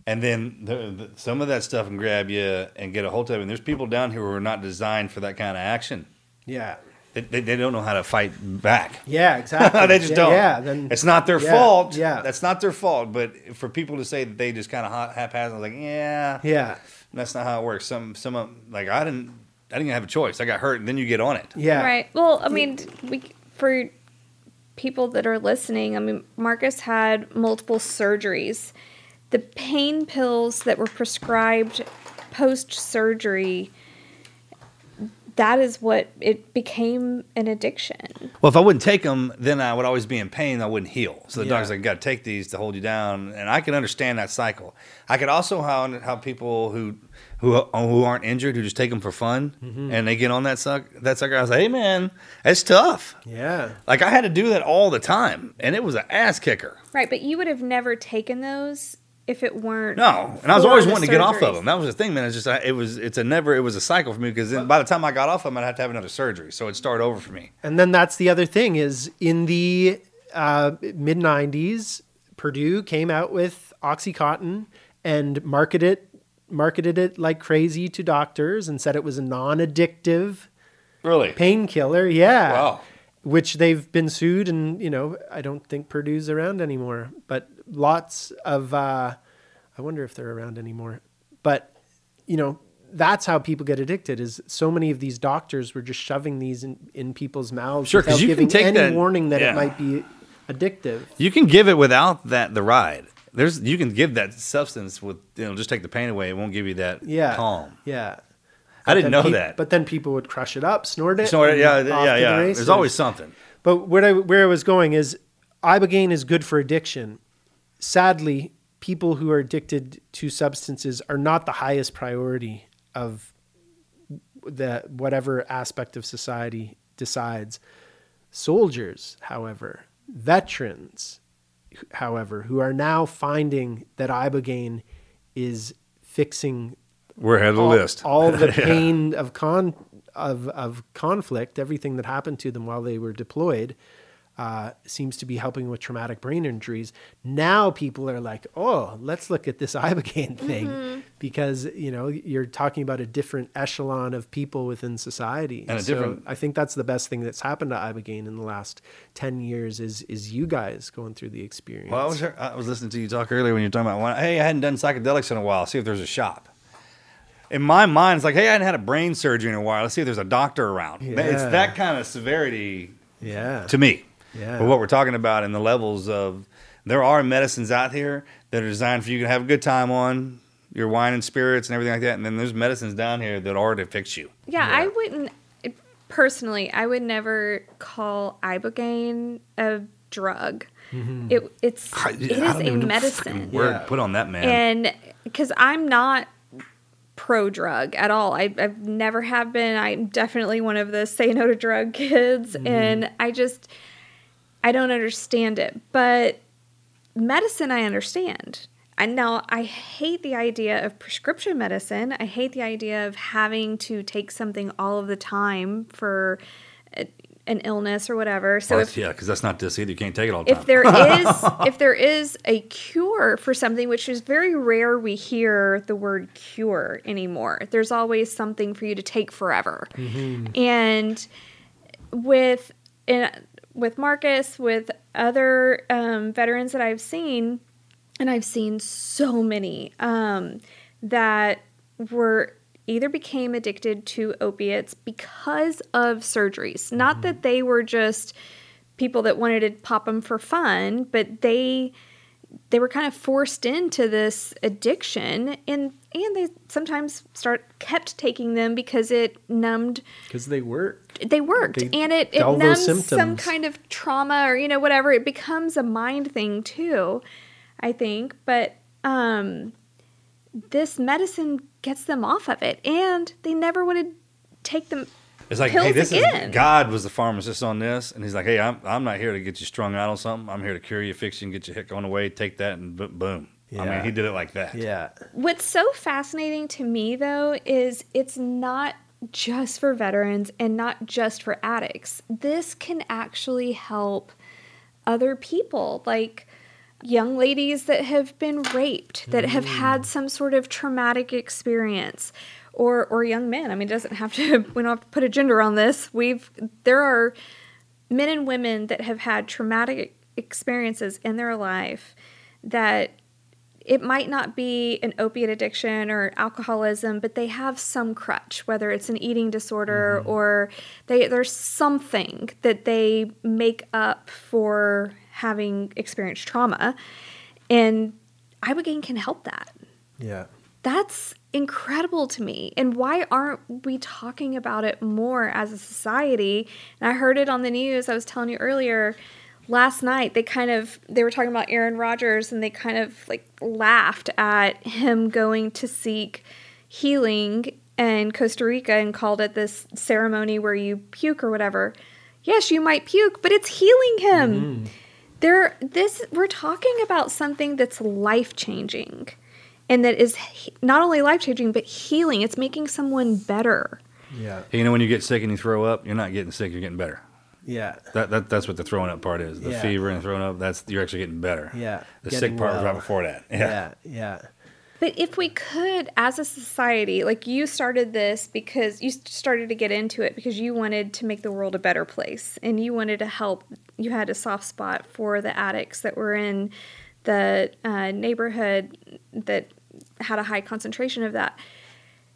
And then the, the, some of that stuff can grab you and get a hold of you. And there's people down here who are not designed for that kind of action. Yeah. They, they, they don't know how to fight back. Yeah, exactly. [laughs] they just yeah, don't. Yeah, then it's not their yeah, fault. Yeah. that's not their fault. But for people to say that they just kind of haphazard, like, yeah, yeah. that's not how it works. Some some of- like I didn't I didn't have a choice. I got hurt, and then you get on it. Yeah. Right. Well, I mean, we for people that are listening, I mean, Marcus had multiple surgeries. The pain pills that were prescribed post surgery, that is what it became an addiction. Well, if I wouldn't take them, then I would always be in pain. I wouldn't heal. So the Yeah. doctor's like, "Got to take these to hold you down," and I can understand that cycle. I could also how how people who who who aren't injured who just take them for fun Mm-hmm. and they get on that suck that sucker. I was like, "Hey, man, it's tough." Yeah. Like I had to do that all the time, and it was an ass kicker. Right. But you would have never taken those if it weren't. No, and I was always the wanting to get off of them. That was the thing, man. It's just I- it was it's a never it was a cycle for me because then by the time I got off them, I'd have to have another surgery, so it started over for me. And then that's the other thing is in the uh, mid 90s, Purdue came out with OxyContin and marketed marketed it like crazy to doctors and said it was a non-addictive Really? painkiller. Yeah. Wow. Which they've been sued, and you know, I don't think Purdue's around anymore. But lots of, uh, I wonder if they're around anymore. But you know, that's how people get addicted. Is so many of these doctors were just shoving these in, in people's mouths Sure, without you can giving take any that- warning that yeah. it might be addictive. You can give it without that the ride. There's you can give that substance with you know just take the pain away. It won't give you that Yeah. calm. Yeah. I didn't know peop- that. But then people would crush it up, snort it. So yeah, and yeah, off the yeah. There's always something. But where I, where I was going is ibogaine is good for addiction. Sadly, people who are addicted to substances are not the highest priority of the whatever aspect of society decides. Soldiers, however, veterans, however, who are now finding that ibogaine is fixing We're ahead of the all, list. all the [laughs] Yeah. pain of con of of conflict, everything that happened to them while they were deployed, uh, seems to be helping with traumatic brain injuries. Now people are like, oh, let's look at this [laughs] ibogaine thing Mm-hmm. because you know you're talking about a different echelon of people within society. And a So different- I think that's the best thing that's happened to ibogaine in the last ten years is is you guys going through the experience. Well, I was I was listening to you talk earlier when you were talking about hey, I hadn't done psychedelics in a while. See if there's a shop. In my mind, it's like, hey, I hadn't had a brain surgery in a while. Let's see if there's a doctor around. It's that kind of severity yeah, to me. Yeah. But what we're talking about in the levels of there are medicines out here that are designed for you to have a good time on your wine and spirits and everything like that. And then there's medicines down here that are to fix you. Yeah, I wouldn't personally. I would never call ibogaine a drug. Mm-hmm. It it's I- it is I don't a medicine, fucking Word Yeah. put on that man. and because I'm not pro drug at all. I, I've never have been. I'm definitely one of the say no to drug [laughs] kids, mm-hmm. and I just I don't understand it. But medicine, I understand. And now I hate the idea of prescription medicine. I hate the idea of having to take something all of the time for a, an illness or whatever. So Well, if yeah, because that's not this either. You can't take it all the time. if there [laughs] is if there is a cure for something which is very rare we hear the word cure anymore there's always something for you to take forever and with in, with marcus with other um, veterans that i've seen and i've seen so many um, that were either became addicted to opiates because of surgeries. Not that they were just people that wanted to pop them for fun, but they they were kind of forced into this addiction and and they sometimes start kept taking them because it numbed because they work. they worked They and it, it numbs some kind of trauma or you know whatever. It becomes a mind thing too i think. But um this medicine gets them off of it and they never would have take them It's like, pills hey, this again. is God was the pharmacist on this, and he's like, hey, I'm I'm not here to get you strung out on something. I'm here to cure you, fix you, and get your hick on the way. Take that, and bo- boom. I mean, he did it like that. Yeah. What's so fascinating to me, though, is it's not just for veterans and not just for addicts. This can actually help other people. Like, young ladies that have been raped, that have mm. had some sort of traumatic experience, or or young men. I mean, it doesn't have to. [laughs] We don't have to put a gender on this. We've there are men and women that have had traumatic experiences in their life that it might not be an opiate addiction or alcoholism, but they have some crutch, whether it's an eating disorder mm-hmm. or they there's something that they make up for having experienced trauma. And Ibogaine can help that. Yeah. That's incredible to me. And why aren't we talking about it more as a society? And I heard it on the news. I was telling you earlier last night they kind of they were talking about Aaron Rodgers and they kind of like laughed at him going to seek healing in Costa Rica and called it this ceremony where you puke or whatever. Yes, you might puke, but it's healing him. Mm-hmm. There this we're talking about something that's life-changing and that is not only life-changing but healing. It's making someone better. Yeah. You know, when you get sick and you throw up, you're not getting sick, you're getting better. Yeah. That, that that's what the throwing up part is. The Yeah. fever and throwing up. That's you're actually getting better. Yeah. The Getting sick part was right before that. [laughs] Yeah. Yeah. But if we could, as a society, like you started this because you started to get into it because you wanted to make the world a better place and you wanted to help. You had a soft spot for the addicts that were in the uh, neighborhood that had a high concentration of that.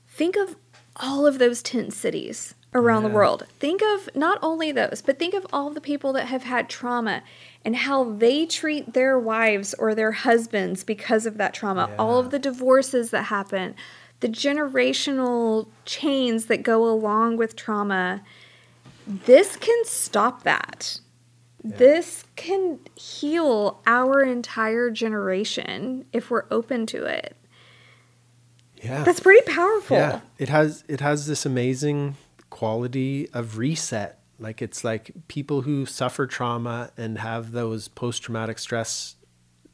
Think of all of those tent cities around the world. Think of not only those, but think of all the people that have had trauma and how they treat their wives or their husbands because of that trauma. All of the divorces that happen, the generational chains that go along with trauma. This can stop that. This can heal our entire generation if we're open to it. Yeah. That's pretty powerful. Yeah, it has it has this amazing quality of reset. Like it's like people who suffer trauma and have those post traumatic stress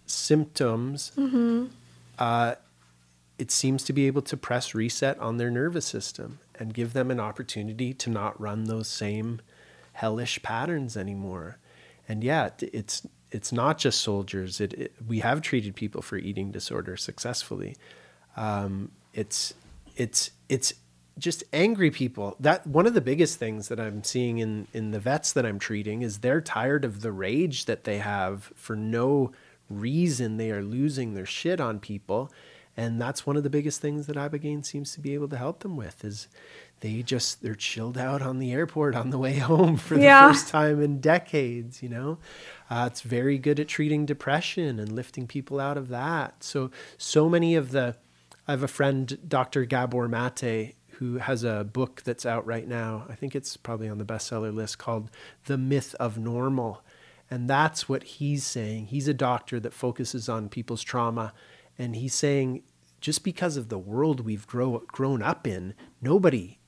symptoms. Uh, it seems to be able to press reset on their nervous system and give them an opportunity to not run those same hellish patterns anymore. And yeah, it- it's it's not just soldiers. It, it we have treated people for eating disorder successfully um, it's it's it's just angry people that one of the biggest things that i'm seeing in in the vets that i'm treating is they're tired of the rage that they have for no reason they are losing their shit on people and that's one of the biggest things that ibogaine seems to be able to help them with is they just they're chilled out on the airport on the way [laughs] home for the Yeah. first time in decades you know uh, it's very good at treating depression and lifting people out of that so so many of the I have a friend, Dr. Gabor Mate, who has a book that's out right now. I think it's probably on the bestseller list called The Myth of Normal. And that's what he's saying. He's a doctor that focuses on people's trauma. And he's saying just because of the world we've grow, grown up in, nobody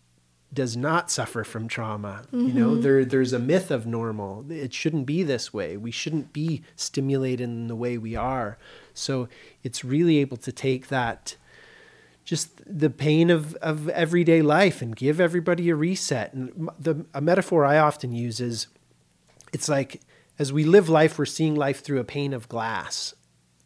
does not suffer from trauma. You know, mm-hmm. there there's a myth of normal. It shouldn't be this way. We shouldn't be stimulated in the way we are. So it's really able to take that just the pain of, of everyday life and give everybody a reset. And the a metaphor I often use is it's like as we live life, we're seeing life through a pane of glass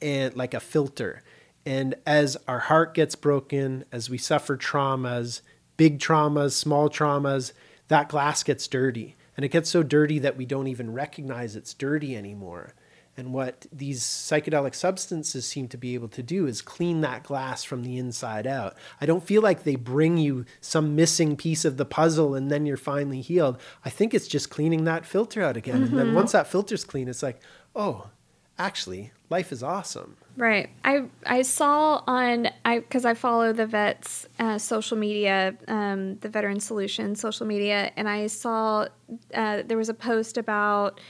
and like a filter. And as our heart gets broken, as we suffer traumas, big traumas, small traumas, that glass gets dirty. And it gets so dirty that we don't even recognize it's dirty anymore. And what these psychedelic substances seem to be able to do is clean that glass from the inside out. I don't feel like they bring you some missing piece of the puzzle and then you're finally healed. I think it's just cleaning that filter out again. And then once that filter's clean, it's like, oh, actually, life is awesome. Right. I I saw on I because I follow the vets uh, social media, um, the Veteran Solutions social media, and I saw uh, there was a post about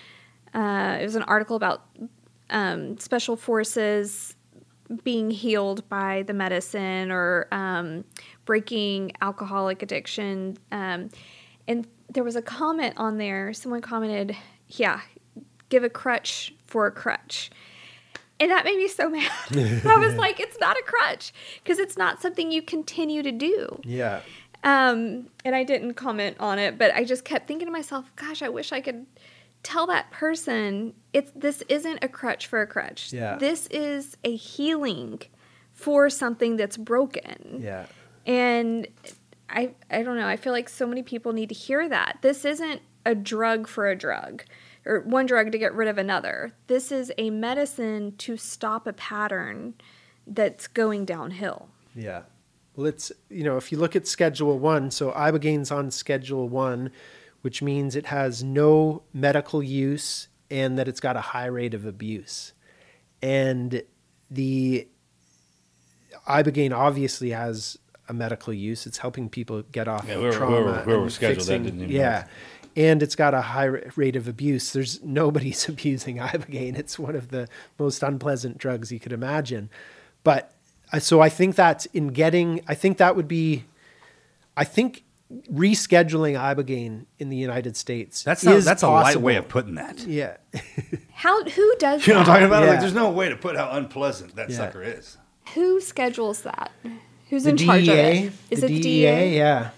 uh, it was an article about um, special forces being healed by the medicine or um, breaking alcoholic addiction. Um, and there was a comment on there. Someone commented, "Yeah, give a crutch for a crutch." And that made me so [laughs] mad. I was like, it's not a crutch because it's not something you continue to do. Yeah. Um, and I didn't comment on it, but I just kept thinking to myself, gosh, I wish I could tell that person it's this isn't a crutch for a crutch. Yeah. This is a healing for something that's broken. Yeah. And I I don't know, I feel like so many people need to hear that. This isn't a drug for a drug or one drug to get rid of another. This is a medicine to stop a pattern that's going downhill. Yeah. Well, it's, you know, if you look at Schedule 1, so Ibogaine's on Schedule 1, which means it has no medical use and that it's got a high rate of abuse. And the Ibogaine obviously has a medical use. It's helping people get off Yeah, of whoever- trauma. whoever- whoever and scheduled that fixing- didn't even Yeah. And it's got a high rate of abuse. There's nobody's [laughs] abusing Ibogaine. It's one of the most unpleasant drugs you could imagine. But uh, so I think that's in getting, I think that would be, I think rescheduling Ibogaine in the United States. That's not, is that's a light way of putting that. Yeah. [laughs] How who does You know what I'm talking about? Like, there's no way to put how unpleasant that Yeah. sucker is. Who schedules that? Who's the in charge of DEA, it? Is the it the DEA? DEA? Yeah.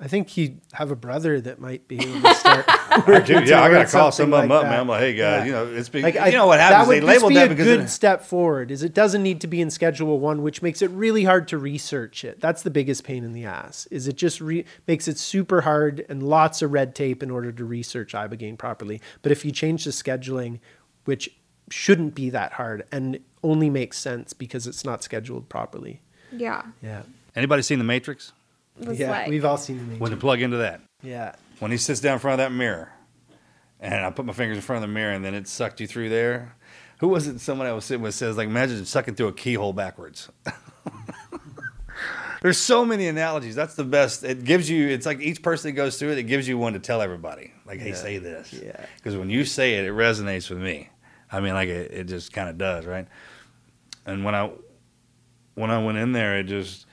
I think you have a brother that might be able to start. [laughs] Dude, yeah, I gotta call some of them like up, that. man. I'm like, hey guys, Yeah. you know, it's big. Like, you I- know what happens? That They would just labeled be that a because good it- step forward. Is it doesn't need to be in Schedule One, which makes it really hard to research it. That's the biggest pain in the ass. Is it just re- makes it super hard and lots of red tape in order to research ibogaine properly. But if you change the scheduling, which shouldn't be that hard and only makes sense because it's not scheduled properly. Yeah. Yeah, anybody seen the Matrix? Was yeah, like, we've all seen the When Matrix. to plug into that? Yeah, When he sits down in front of that mirror, and I put my fingers in front of the mirror, and then it sucked you through there. Who was it? Someone I was sitting with says like, imagine sucking through a keyhole backwards. [laughs] There's so many analogies. That's the best. It gives you. It's like each person that goes through it. It gives you one to tell everybody. Like, hey, say this. Yeah. Because when you say it, it resonates with me. I mean, like it, it just kind of does, right? And when I when I went in there, it just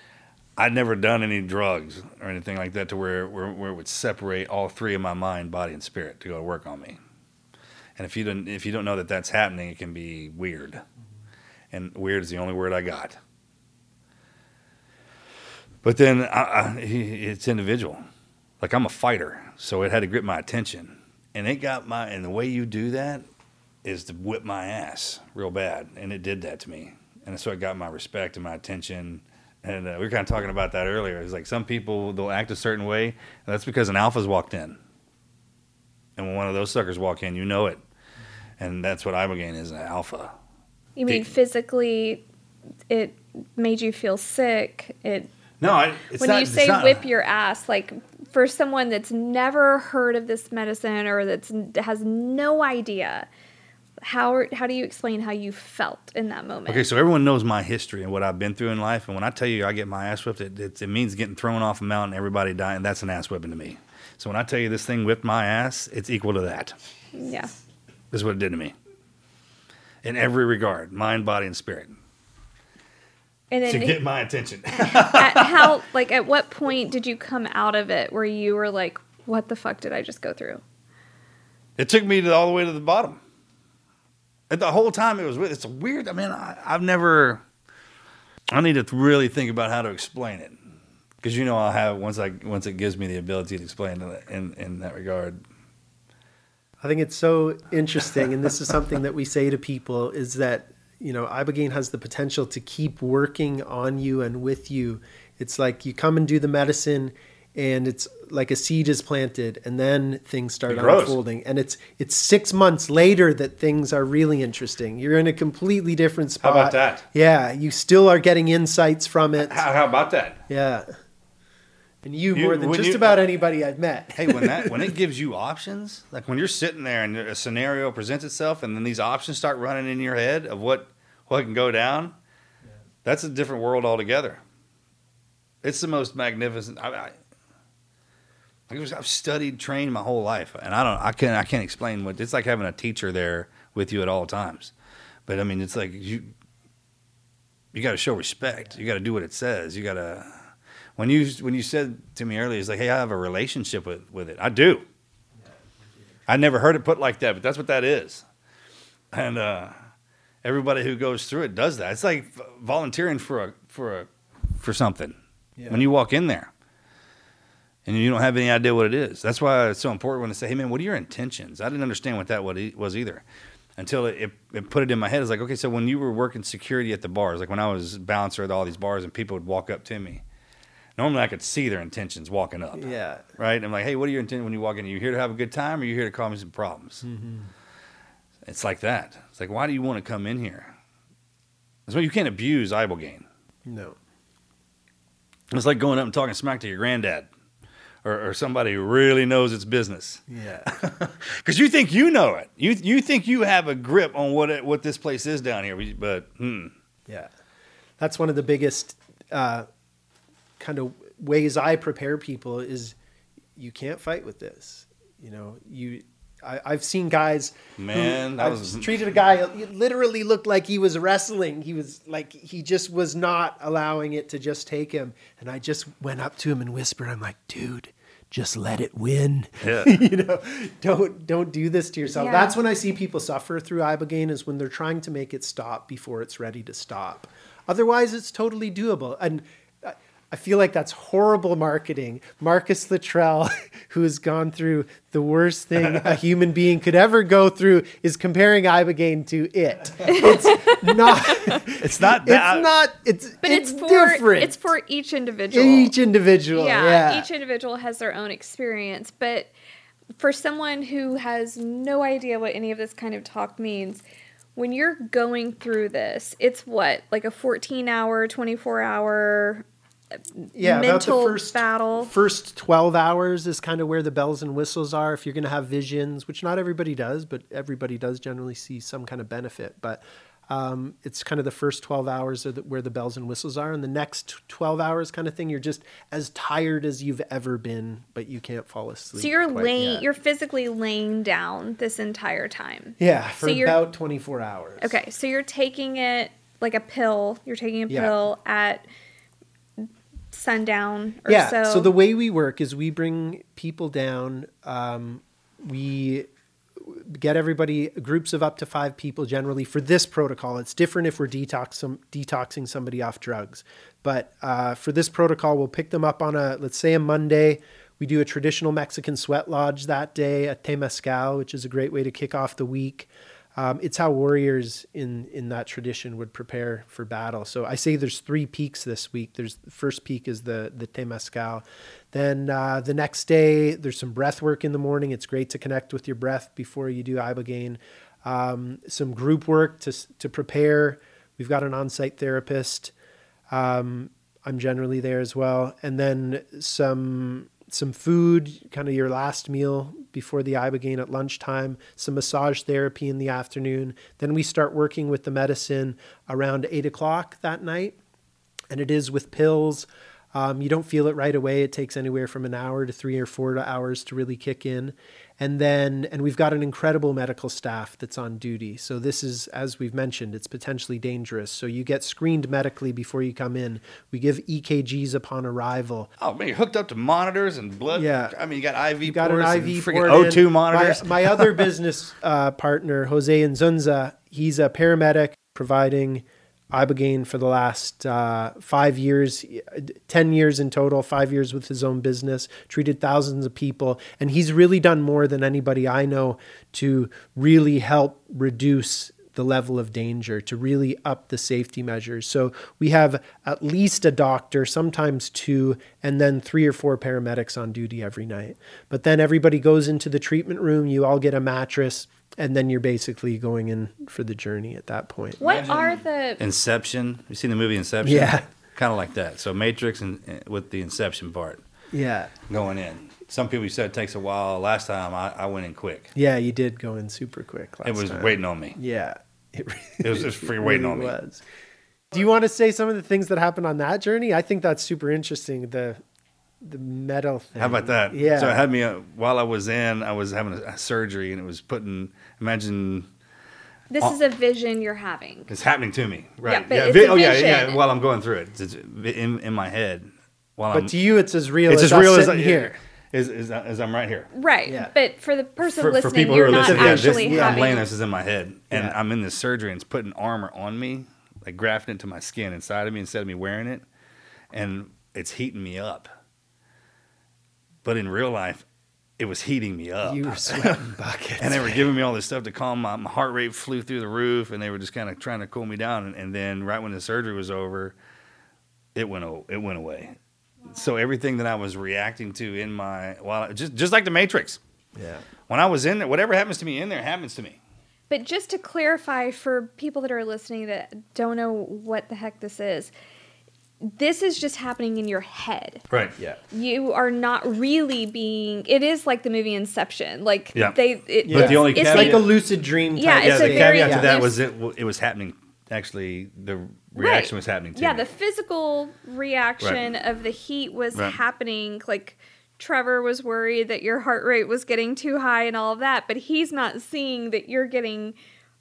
I'd never done any drugs or anything like that to where, where where it would separate all three of my mind, body, and spirit to go to work on me. And if you don't if you don't know that that's happening, it can be weird. And weird is the only word I got. But then I, I, it's individual. Like I'm a fighter, so it had to grip my attention, and it got my. And the way you do that is to whip my ass real bad, and it did that to me, and so it got my respect and my attention. And uh, we were kind of talking about that earlier. It's like some people they'll act a certain way, and that's because an alpha's walked in, and when one of those suckers walk in, you know it, and that's what ibogaine is an alpha. you mean Did- physically it made you feel sick. It No, I, when not, you say not- whip your ass, like for someone that's never heard of this medicine or that has no idea, how how do you explain how you felt in that moment? Okay, so everyone knows my history and what I've been through in life. And when I tell you I get my ass whipped, it, it, it means getting thrown off a mountain, everybody dying. That's an ass whipping to me. So when I tell you this thing whipped my ass, it's equal to that. yeah. This is what it did to me. In every regard, mind, body, and spirit. And then To get my attention. [laughs] at [laughs] how like at what point did you come out of it where you were like, what the fuck did I just go through? it took me to all the way to the bottom. And the whole time it was weird. It's weird. I mean, I, I've never. I need to really think about how to explain it, because you know I'll have once I once it gives me the ability to explain in in that regard. I think it's so interesting, and this is something that we say to people: is that you know ibogaine has the potential to keep working on you and with you. It's like you come and do the medicine, and it's like a seed is planted, and then things start It grows. unfolding, and it's it's six months later that things are really interesting. You're in a completely different spot How about that? Yeah, you still are getting insights from it. How, how about that? Yeah, and you, You- more than just you- about anybody I've met. [laughs] hey, when that when it [laughs] gives you options, like when you're sitting there and a scenario presents itself, and then these options start running in your head of what what can go down, that's a different world altogether. It's the most magnificent. I, I, I was, I've studied, trained my whole life, and I don't, I can't, I can't explain what it's like having a teacher there with you at all times. But I mean, it's like you, you got to show respect. You got to do what it says. You got to when you when you said to me earlier, it's like, hey, I have a relationship with with it. I do. I never heard it put like that, but that's what that is. And uh, everybody who goes through it does that. It's like volunteering for a for a for something. Yeah. When you walk in there, and you don't have any idea what it is. That's why it's so important when they say, "Hey, man, what are your intentions?" I didn't understand what that was either until it, it, it put it in my head. It's like, okay, so when you were working security at the bars, like when I was bouncer at all these bars, and people would walk up to me. Normally, I could see their intentions walking up. Yeah. Right. I'm like, hey, what are your intentions when you walk in? Are you here to have a good time, or are you here to cause me some problems? Mm-hmm. It's like that. It's like, why do you want to come in here? That's why you can't abuse ibogaine. No. It's like going up and talking smack to your granddad or, or somebody who really knows its business. Yeah. [laughs] Because you think you know it. You you think you have a grip on what it, what this place is down here, but hmm. Yeah, that's one of the biggest uh, kind of ways I prepare people is you can't fight with this. You know, you. I, I've seen guys. Man, that I've was- treated a guy. It literally looked like he was wrestling. He was like he just was not allowing it to just take him. And I just went up to him and whispered, "I'm like, dude." Just let it win. Yeah. [laughs] you know, don't don't do this to yourself. Yeah. That's when I see people suffer through ibogaine is when they're trying to make it stop before it's ready to stop. Otherwise, it's totally doable. And I- I feel like that's horrible marketing. Marcus Luttrell, [laughs] who has gone through the worst thing a [laughs] human being could ever go through, is comparing ibogaine to it. It's not. [laughs] it's not that. It's not. It's But it's, it's, for different. it's for each individual. each individual. yeah, Yeah. each individual has their own experience, but for someone who has no idea what any of this kind of talk means, when you're going through this, it's what like a 14 hour, 24 hour yeah, mental about the first battle. First twelve hours is kind of where the bells and whistles are. If you're going to have visions, which not everybody does, but everybody does generally see some kind of benefit. But um, it's kind of the first twelve hours are the, where the bells and whistles are, and the next twelve hours kind of thing, you're just as tired as you've ever been, but you can't fall asleep. So you're laying, yet. you're physically laying down this entire time. yeah for so about twenty four hours. Okay, so you're taking it like a pill. You're taking a Yeah. pill at sundown or yeah. so. So. the way we work is we bring people down. Um, we get everybody groups of up to five people generally for this protocol. It's different if we're detox some, detoxing somebody off drugs, but uh, for this protocol, we'll pick them up on a let's say a Monday. We do a traditional Mexican sweat lodge that day, a temazcal, which is a great way to kick off the week. Um, it's how warriors in in that tradition would prepare for battle. So I say there's three peaks this week. There's the first peak is the the temazcal. Then uh, the next day there's some breath work in the morning. It's great to connect with your breath before you do ibogaine. Um, some group work to to prepare. We've got an on-site therapist. Um, I'm generally there as well, and then some some food, kind of your last meal before the ibogaine at lunchtime. Some massage therapy in the afternoon. Then we start working with the medicine around eight o'clock that night, and it is with pills. Um, you don't feel it right away. It takes anywhere from an hour to three or four hours to really kick in. And then, and we've got an incredible medical staff that's on duty. So this is, as we've mentioned, it's potentially dangerous. So you get screened medically before you come in. We give EKGs upon arrival. Oh man, you're hooked up to monitors and blood. Yeah. I mean, you got IV. You got an IV freaking port O2 in. monitors. My, my other [laughs] business uh, partner, Jose Nzunza, he's a paramedic providing ibogaine for the last uh, five years, ten years in total, five years with his own business, treated thousands of people, and he's really done more than anybody I know to really help reduce the level of danger to really up the safety measures. So we have at least a doctor, sometimes two, and then three or four paramedics on duty every night. But then everybody goes into the treatment room, you all get a mattress, and then you're basically going in for the journey at that point. what are the Inception. You seen the movie Inception? Yeah. Kind of like that. So Matrix and and with the Inception part Yeah. going in. Some people said it takes a while. Last time I, I went in quick. Yeah, you did go in super quick last It was time. waiting on me. Yeah. It, It was just free waiting [laughs] on me. was. Do you want to say some of the things that happened on that journey? I think that's super interesting. The the metal thing. How about that? Yeah. So it had me uh, while I was in. I was having a, a surgery, and it was putting. Imagine this is a vision you're having. it's happening to me, right? but it's vi- a oh yeah, yeah. While I'm going through it, it's in, in my head. While But I'm, to you, it's as real it's as as real as sitting I, here. As, as, uh, as I'm right here. Right. Yeah. But for the person For, for listening, people who you're are not listening, yeah, this, actually I'm having. laying this is in my head, and Yeah. I'm in this surgery, and it's putting armor on me, like grafting into my skin inside of me instead of me wearing it, and it's heating me up. but in real life, it was heating me up. You were [laughs] sweating buckets. and they were giving me all this stuff to calm my, my heart rate flew through the roof and they were just kind of trying to cool me down and, and then right when the surgery was over it went it went away so everything that i was reacting to in my well just just like the matrix yeah. when i was in there whatever happens to me in there happens to me But just to clarify for people that are listening that don't know what the heck this is, this is just happening in your head. right Yeah. You are not really being. It is like the movie Inception. Like Yeah. they. It, But the only it's It's caveat- like a lucid dream. Yeah, it's yeah the thing. very caveat to that was it it was happening actually the reaction was happening to yeah, me. the physical reaction Right. of the heat was Right. happening. Like Trevor was worried that your heart rate was getting too high and all of that, but he's not seeing that you're getting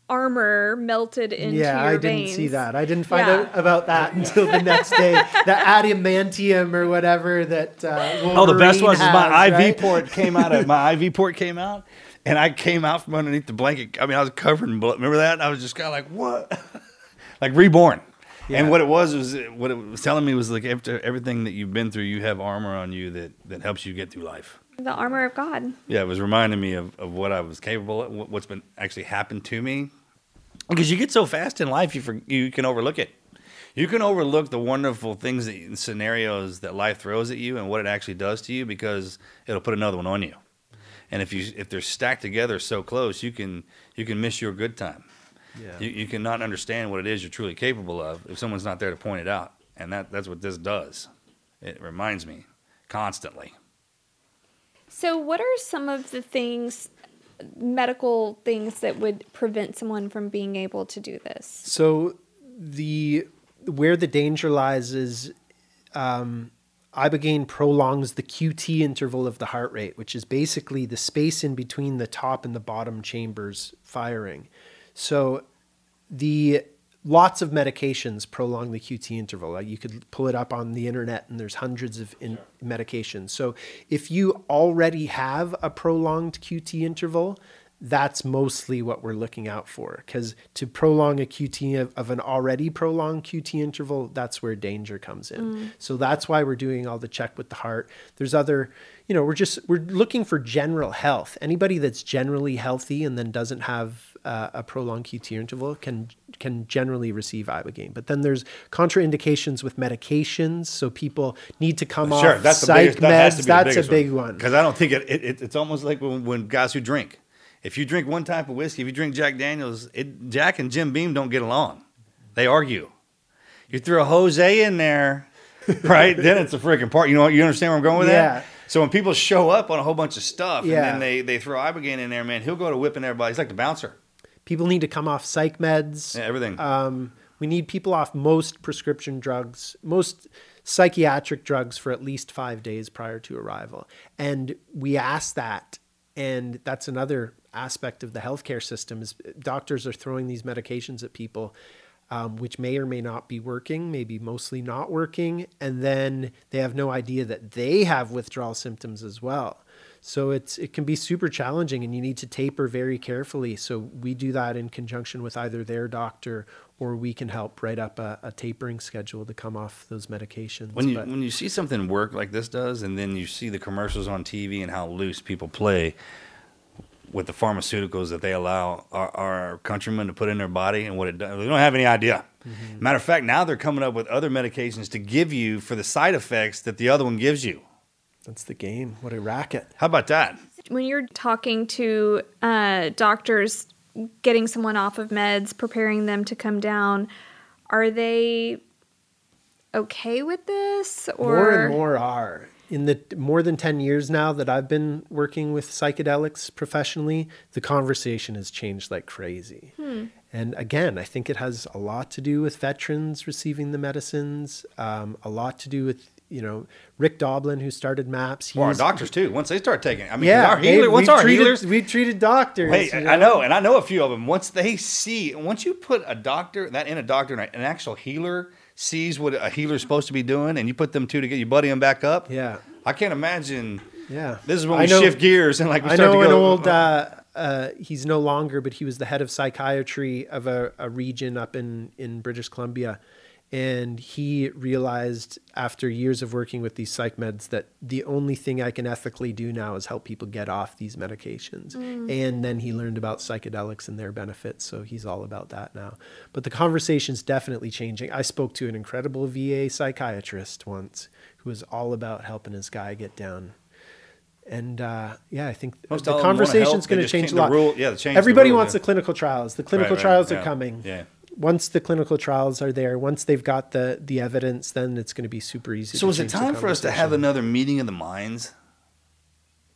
armor melted into yeah, your I didn't see that. I didn't find Yeah. out about that [laughs] until the next day. the adamantium or whatever that. Uh, Oh, the best was is my IV right? port came out of [laughs] my IV port came out, and I came out from underneath the blanket. I mean, I was covered in blood. Remember that? I was just kind of like, what? [laughs] like reborn. Yeah. And what it was was what it was telling me was like after everything that you've been through, you have armor on you that that helps you get through life. The armor of God. Yeah, it was reminding me of, of what I was capable of, what- what's been actually happened to me. Because you get so fast in life, you for, you can overlook it. You can overlook the wonderful things that scenarios that life throws at you and what it actually does to you because it'll put another one on you. And if you if they're stacked together so close, you can you can miss your good time. Yeah. You, you cannot understand what it is you're truly capable of if someone's not there to point it out. And that, that's what this does. It reminds me constantly. So, what are some of the things, medical things that would prevent someone from being able to do this? So the where the danger lies is um, ibogaine prolongs the QT interval of the heart rate, which is basically the space in between the top and the bottom chambers firing. So the lots of medications prolong the QT interval. Like you could pull it up on the internet, and there's hundreds of in medications. So if you already have a prolonged QT interval, that's mostly what we're looking out for. Because to prolong a QT of, of an already prolonged QT interval, that's where danger comes in. Mm. So that's why we're doing all the check with the heart. There's other, you know, we're just we're looking for general health. Anybody that's generally healthy and then doesn't have uh, a prolonged QT interval can can generally receive ibogaine. But then there's contraindications with medications, so people need to come Sure, off that's the psych biggest. That has meds. to be That's a big one. because I don't think it, it, it. It's almost like when, when guys who drink. If you drink one type of whiskey, if you drink Jack Daniels, it, Jack and Jim Beam don't get along. They argue. You throw a Jose in there, [laughs] right? then it's a freaking part. You know what? You understand where I'm going with Yeah. that? So when people show up on a whole bunch of stuff, Yeah. and then they, they throw ibogaine in there, man, he'll go to whipping everybody. He's like the bouncer. People need to come off psych meds. Yeah, everything. Um, we need people off most prescription drugs, most psychiatric drugs for at least five days prior to arrival. And we ask that, and that's another aspect of the healthcare system is doctors are throwing these medications at people, um, which may or may not be working, maybe mostly not working, and then they have no idea that they have withdrawal symptoms as well. So it's it can be super challenging, and you need to taper very carefully. So we do that in conjunction with either their doctor or we can help write up a, a tapering schedule to come off those medications. When you But- when you see something work like this does, and then you see the commercials on TV and how loose people play with the pharmaceuticals that they allow our, our countrymen to put in their body and what it does, they don't have any idea. Mm-hmm. Matter of fact, now they're coming up with other medications to give you for the side effects that the other one gives you. That's the game. What a racket! How about that? When you're talking to uh, doctors, getting someone off of meds, preparing them to come down, are they okay with this? Or more and more are in the more than 10 years now that I've been working with psychedelics professionally, the conversation has changed like crazy. And again, I think it has a lot to do with veterans receiving the medicines, um, a lot to do with, you know, Rick Doblin, who started MAPS. Or our doctors too. Once they start taking. I mean, yeah, our healer. Once our treated, healers, we've treated doctors. Hey, you I know, and I know a few of them. Once they see, once you put a doctor, that in a doctor, an actual healer sees what a healer's supposed to be doing, and you put them two together, you buddy them back up. Yeah. I can't imagine. Yeah. This is when we know- shift gears and like we I start know to an go. old. Uh, uh, he's no longer, but he was the head of psychiatry of a, a region up in in British Columbia, And he realized after years of working with these psych meds that the only thing I can ethically do now is help people get off these medications. And then he learned about psychedelics and their benefits. So he's all about that now. But the conversation's definitely changing. I spoke to an incredible VA psychiatrist once who was all about helping his guy get down. And uh, yeah, I think Most the all of conversation's going to change change a lot. rule- yeah, they change the Everybody rule, wants yeah. the clinical trials. The clinical Right, right, trials are yeah, coming yeah. Once the clinical trials are there, once they've got the the evidence, then it's going to be super easy. So to is it time for us to have another meeting of the minds?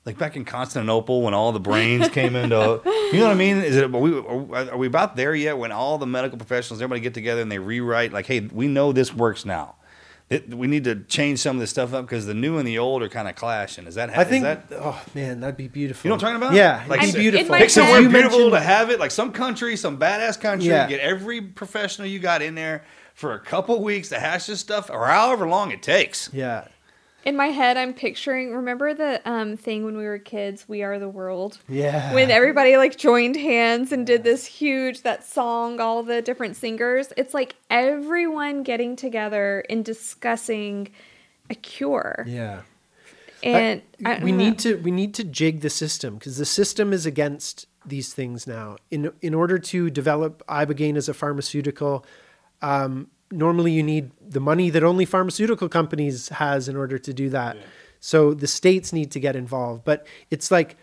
Like back in Constantinople when all the brains [laughs] came into, you know what I mean? Is it are we are we about there yet? When all the medical professionals, everybody get together and they rewrite like, hey, we know this works now. It, we need to change some of this stuff up because the new and the old are kind of clashing. Is that? I think. that, oh man, that'd be beautiful. You know what I'm talking about? Yeah, Like, it'd be beautiful. Pick somewhere You beautiful to have it, like some country, some badass country. Yeah. Get every professional you got in there for a couple weeks to hash this stuff, or however long it takes. Yeah, In my head, I'm picturing. Remember the um, thing when we were kids? We are the world. yeah. When everybody like joined hands and did this huge that song, all the different singers. It's like everyone getting together and discussing a cure. yeah. And I, we need to we need to jig the system because the system is against these things now. In in order to develop ibogaine as a pharmaceutical, um, normally you need the money that only pharmaceutical companies has in order to do that. So the states need to get involved. But it's like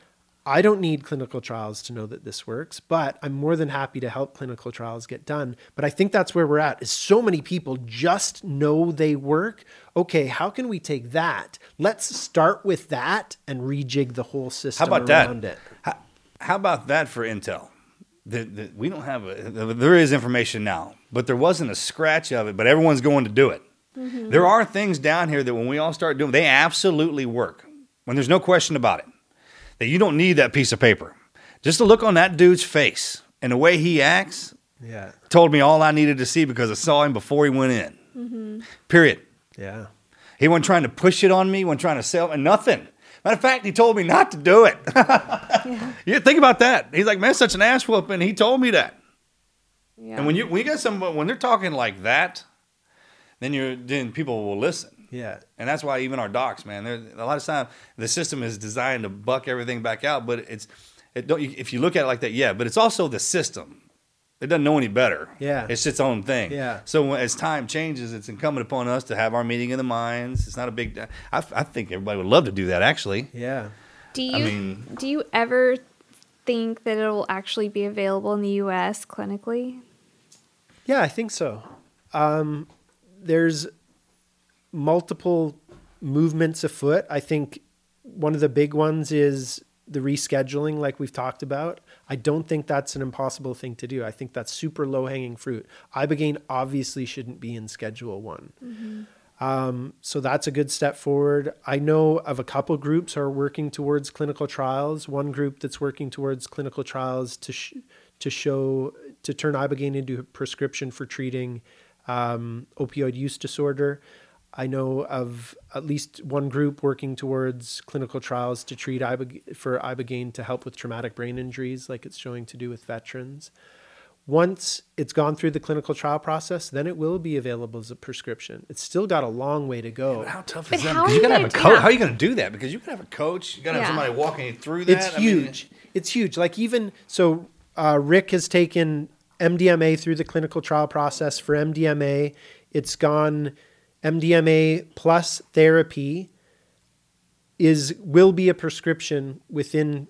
I don't need clinical trials to know that this works, but I'm more than happy to help clinical trials get done. But I think that's where we're at. Is so many people just know they work. Okay, how can we take that? Let's start with that and rejig the whole system How system about around that? it. How, how about that for Intel? The, the, we don't have a. There is information now, but there wasn't a scratch of it. But everyone's going to do it. Mm-hmm. There are things down here that when we all start doing, they absolutely work. When there's no question about it, that you don't need that piece of paper. Just the look on that dude's face and the way he acts Yeah. told me all I needed to see because I saw him before he went in. Mm-hmm. Period. Yeah. He wasn't trying to push it on me, wasn't trying to sell me nothing. Matter of fact, he told me not to do it. [laughs] You think about that. He's like, man, such an ass whooping. He told me that. Yeah. And when you when you got some when they're talking like that, then you're then people will listen. Yeah. And that's why even our docs, man, they're, a lot of time the system is designed to buck everything back out. But it's it don't if you look at it like that, yeah. But it's also the system. It doesn't know any better. Yeah. it's its own thing. Yeah. So as time changes, it's incumbent upon us to have our meeting of the minds. It's not a big. I, I think everybody would love to do that. Actually, Yeah. do you I mean- do you ever think that it will actually be available in the U.S. clinically? Yeah, I think so. Um, there's multiple movements afoot. I think one of the big ones is the rescheduling, like we've talked about. I don't think that's an impossible thing to do. I think that's super low hanging fruit. Ibogaine obviously shouldn't be in Schedule One. Um, so that's a good step forward. I know of a couple groups are working towards clinical trials. One group that's working towards clinical trials to sh- to show to turn ibogaine into a prescription for treating um, opioid use disorder. I know of at least one group working towards clinical trials to treat ibog- for ibogaine to help with traumatic brain injuries, like it's showing to do with veterans. Once it's gone through the clinical trial process, then it will be available as a prescription. It's still got a long way to go. how tough But is that? how Because are you you gotta have gonna a do coach. that? How are you gonna do that? Because you gotta have a coach. You gotta have somebody walking you through that. It's I mean, huge. it's huge. Like even so, uh, Rick has taken MDMA through the clinical trial process for MDMA. It's gone MDMA plus therapy is will be a prescription within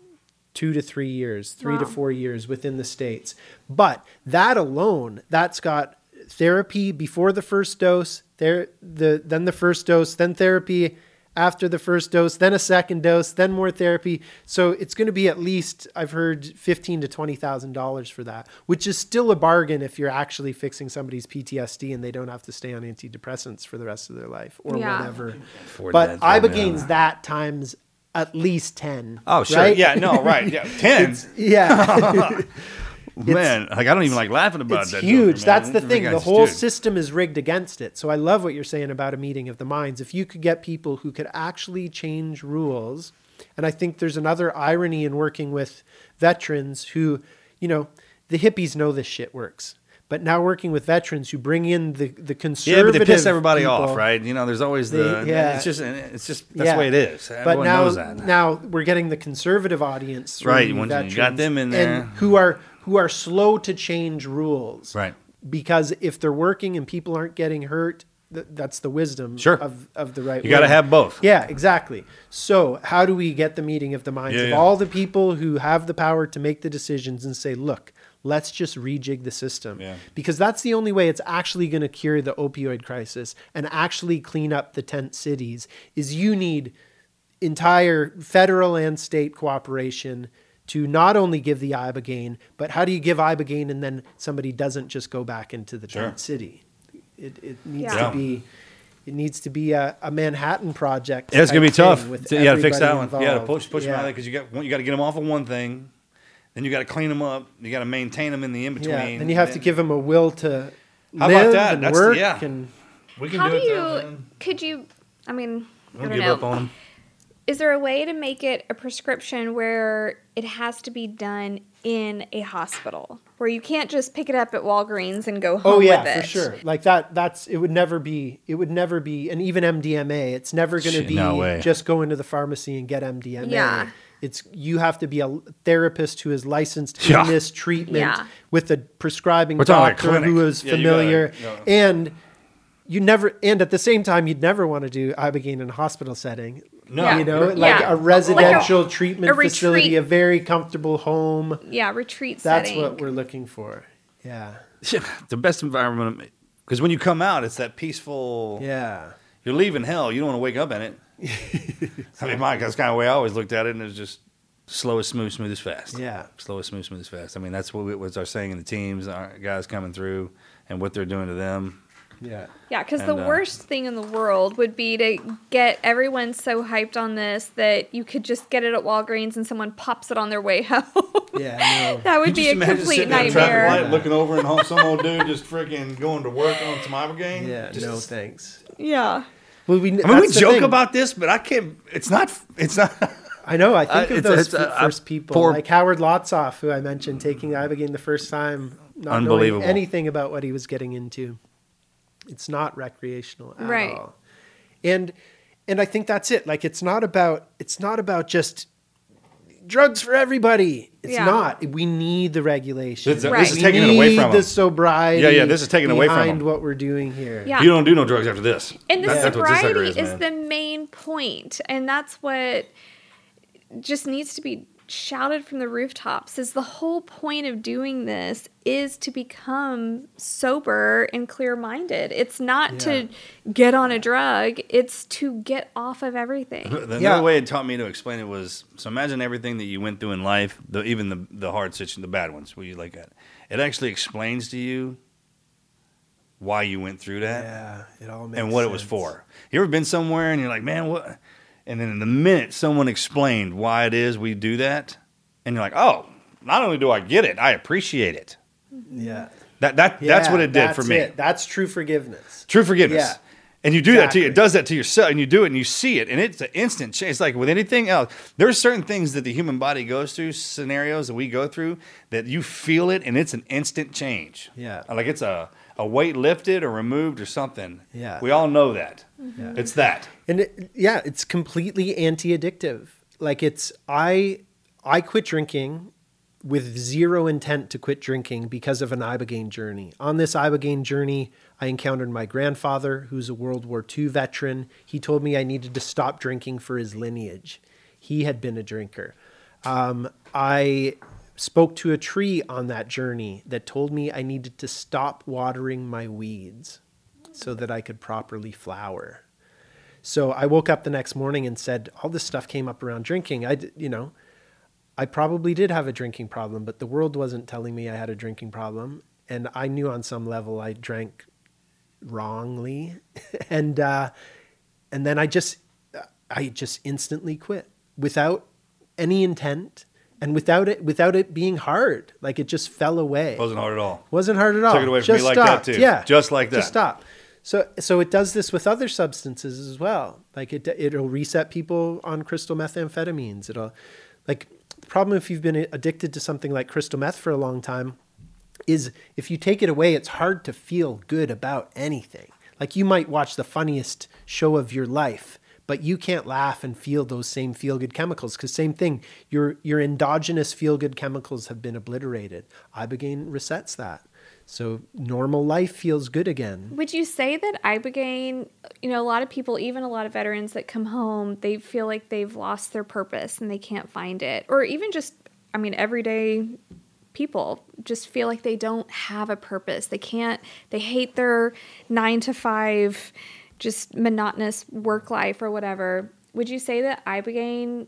two to three years, three to four years within the states. But that alone, that's got therapy before the first dose, there the then the first dose, then therapy after the first dose, then a second dose, then more therapy. So it's going to be at least I've heard fifteen to twenty thousand dollars for that, which is still a bargain if you're actually fixing somebody's PTSD and they don't have to stay on antidepressants for the rest of their life or Yeah. whatever. afford But that, yeah. ibogaine's that times at least ten. Oh sure. right? Yeah. No. Right. Yeah. [laughs] Ten. Yeah. [laughs] [laughs] man, like I don't even like laughing about that. it's that. huge. joke, man. That's the thing. The whole system is rigged against it. So I love what you're saying about a meeting of the minds. If you could get people who could actually change rules, and I think there's another irony in working with veterans who, you know, the hippies know this shit works. but now working with veterans who bring in the the conservative. Yeah, but they piss everybody people, off, right? You know, there's always the. Yeah. It's just, it's just that's Yeah. the way it is. But now, now we're getting the conservative audience, Right, when you got them in there. and who are who are slow to change rules, Right. Because if they're working and people aren't getting hurt, th- that's the wisdom Sure. of of the right. You got to have both. Yeah, exactly. So, how do we get the meeting of the minds Yeah, of yeah. all the people who have the power to make the decisions and say, look, let's just rejig the system? Yeah. Because that's the only way it's actually going to cure the opioid crisis and actually clean up the tent cities is you need entire federal and state cooperation to not only give the ibogaine, but how do you give ibogaine and then somebody doesn't just go back into the Sure. city? It, it needs Yeah. to be it needs to be a, a Manhattan project. Yeah, it's gonna be tough. with To, you got to fix that everybody one. You got to involved. push push them out of there because you got you got to get them off of one thing, then you got to clean them up. You got to maintain them in the in between. Yeah, and you have to give them a will to How about live that? and That's- work. yeah. And We can How do do it. you? though. Could you? I mean, I Don't don't give know. up on them. Is there a way to make it a prescription where it has to be done in a hospital, where you can't just pick it up at Walgreens and go home oh yeah, with it? for sure. Like that. That's it. Would never be. It would never be. And even MDMA, it's never going to be no just go into the pharmacy and get MDMA. Yeah. It's you have to be a therapist who is licensed Yeah. in this treatment Yeah. with a prescribing We're doctor who clinic. is Yeah, you familiar gotta- and. You never, and at the same time, you'd never want to do ibogaine in a hospital setting. No. Yeah. you know, Yeah. like Like a a- residential treatment a facility, retreat. a very comfortable home. Yeah, retreat That's setting. what we're looking for. Yeah. the best environment because when you come out, it's that peaceful. Yeah. You're leaving hell. You don't want to wake up in it. [laughs] I mean, Mike, that's kind of the way I always looked at it, and it's just slow as smooth, smooth as fast. Yeah. slow as smooth, smooth as fast. I mean, that's what we, what's our saying in the teams, our guys coming through, and what they're doing to them. Yeah. Yeah, because the uh, worst thing in the world would be to get everyone so hyped on this that you could just get it at Walgreens and someone pops it on their way [laughs] home. Yeah. No. [laughs] that would You be just a imagine complete sitting at a traffic nightmare. light, looking over, and home, some old dude just freaking going to work on some ibogaine. Yeah. Just- no thanks. Yeah. Well, we. I mean, we joke thing. about this, but I can't. It's not. It's not. [laughs] I know. I think Uh, of it's- those it's, uh, first people, poor- like Howard Lotsof, who I mentioned taking ibogaine the first time, not knowing anything about what he was getting into. It's not recreational at Right. all. And and I think that's it. Like it's not about it's not about just drugs for everybody. It's Yeah. not. We need the regulation. This, this Right. is We taking it away need from the them. sobriety. Yeah, yeah, this is taking away from behind them. what we're doing here. Yeah. You don't do no drugs after this. And the That- that's what this sobriety is, man. the main point, and that's what just needs to be shouted from the rooftops. Is the whole point of doing this is to become sober and clear-minded. It's not to get on a drug; it's to get off of everything. [laughs] The Yeah. way it taught me to explain it was so imagine everything that you went through in life, the, even the the hard situations, the bad ones, where you like that. It actually explains to you why you went through that Yeah, it all makes and what it was for. You ever been somewhere and you're like, man, what? And then in the minute someone explained why it is we do that, and you're like, oh, not only do I get it, I appreciate it. Yeah. That that that's what it did for me. it. That's true forgiveness. True forgiveness. Yeah. And you do that to you. It does that to yourself, and you do it, and you see it, and it's an instant change. It's like with anything else. There's certain things that the human body goes through, scenarios that we go through, that you feel it, and it's an instant change. Yeah. like it's a a weight lifted or removed or something. Yeah. we all know that. Yeah. It's that. And it, yeah, it's completely anti-addictive. Like it's I I quit drinking with zero intent to quit drinking because of an ibogaine journey. On this ibogaine journey, I encountered my grandfather, who's a World War II veteran. He told me I needed to stop drinking for his lineage. He had been a drinker. Um, I spoke to a tree on that journey that told me I needed to stop watering my weeds so that I could properly flower. So I woke up the next morning and said, all this stuff came up around drinking. I, you know, I probably did have a drinking problem, but the world wasn't telling me I had a drinking problem. And I knew on some level I drank wrongly. [laughs] and, uh, and then I just, I just instantly quit without any intent and without it, without it being hard. Like it just fell away. Wasn't hard at all. Wasn't hard at all. Took it away from me like that, stopped. too. Yeah, Just like that. Just stop. So so it does this with other substances as well. Like it it'll reset people on crystal methamphetamines. It'll like the problem if you've been addicted to something like crystal meth for a long time is if you take it away, it's hard to feel good about anything. Like you might watch the funniest show of your life, but you can't laugh and feel those same feel good chemicals because same thing, your your endogenous feel good chemicals have been obliterated. Ibogaine resets that. So normal life feels good again. Would you say that Ibogaine, you know, a lot of people, even a lot of veterans that come home, they feel like they've lost their purpose and they can't find it. Or even just, I mean, everyday people just feel like they don't have a purpose. They can't, they hate their nine to five, just monotonous work life or whatever. Would you say that Ibogaine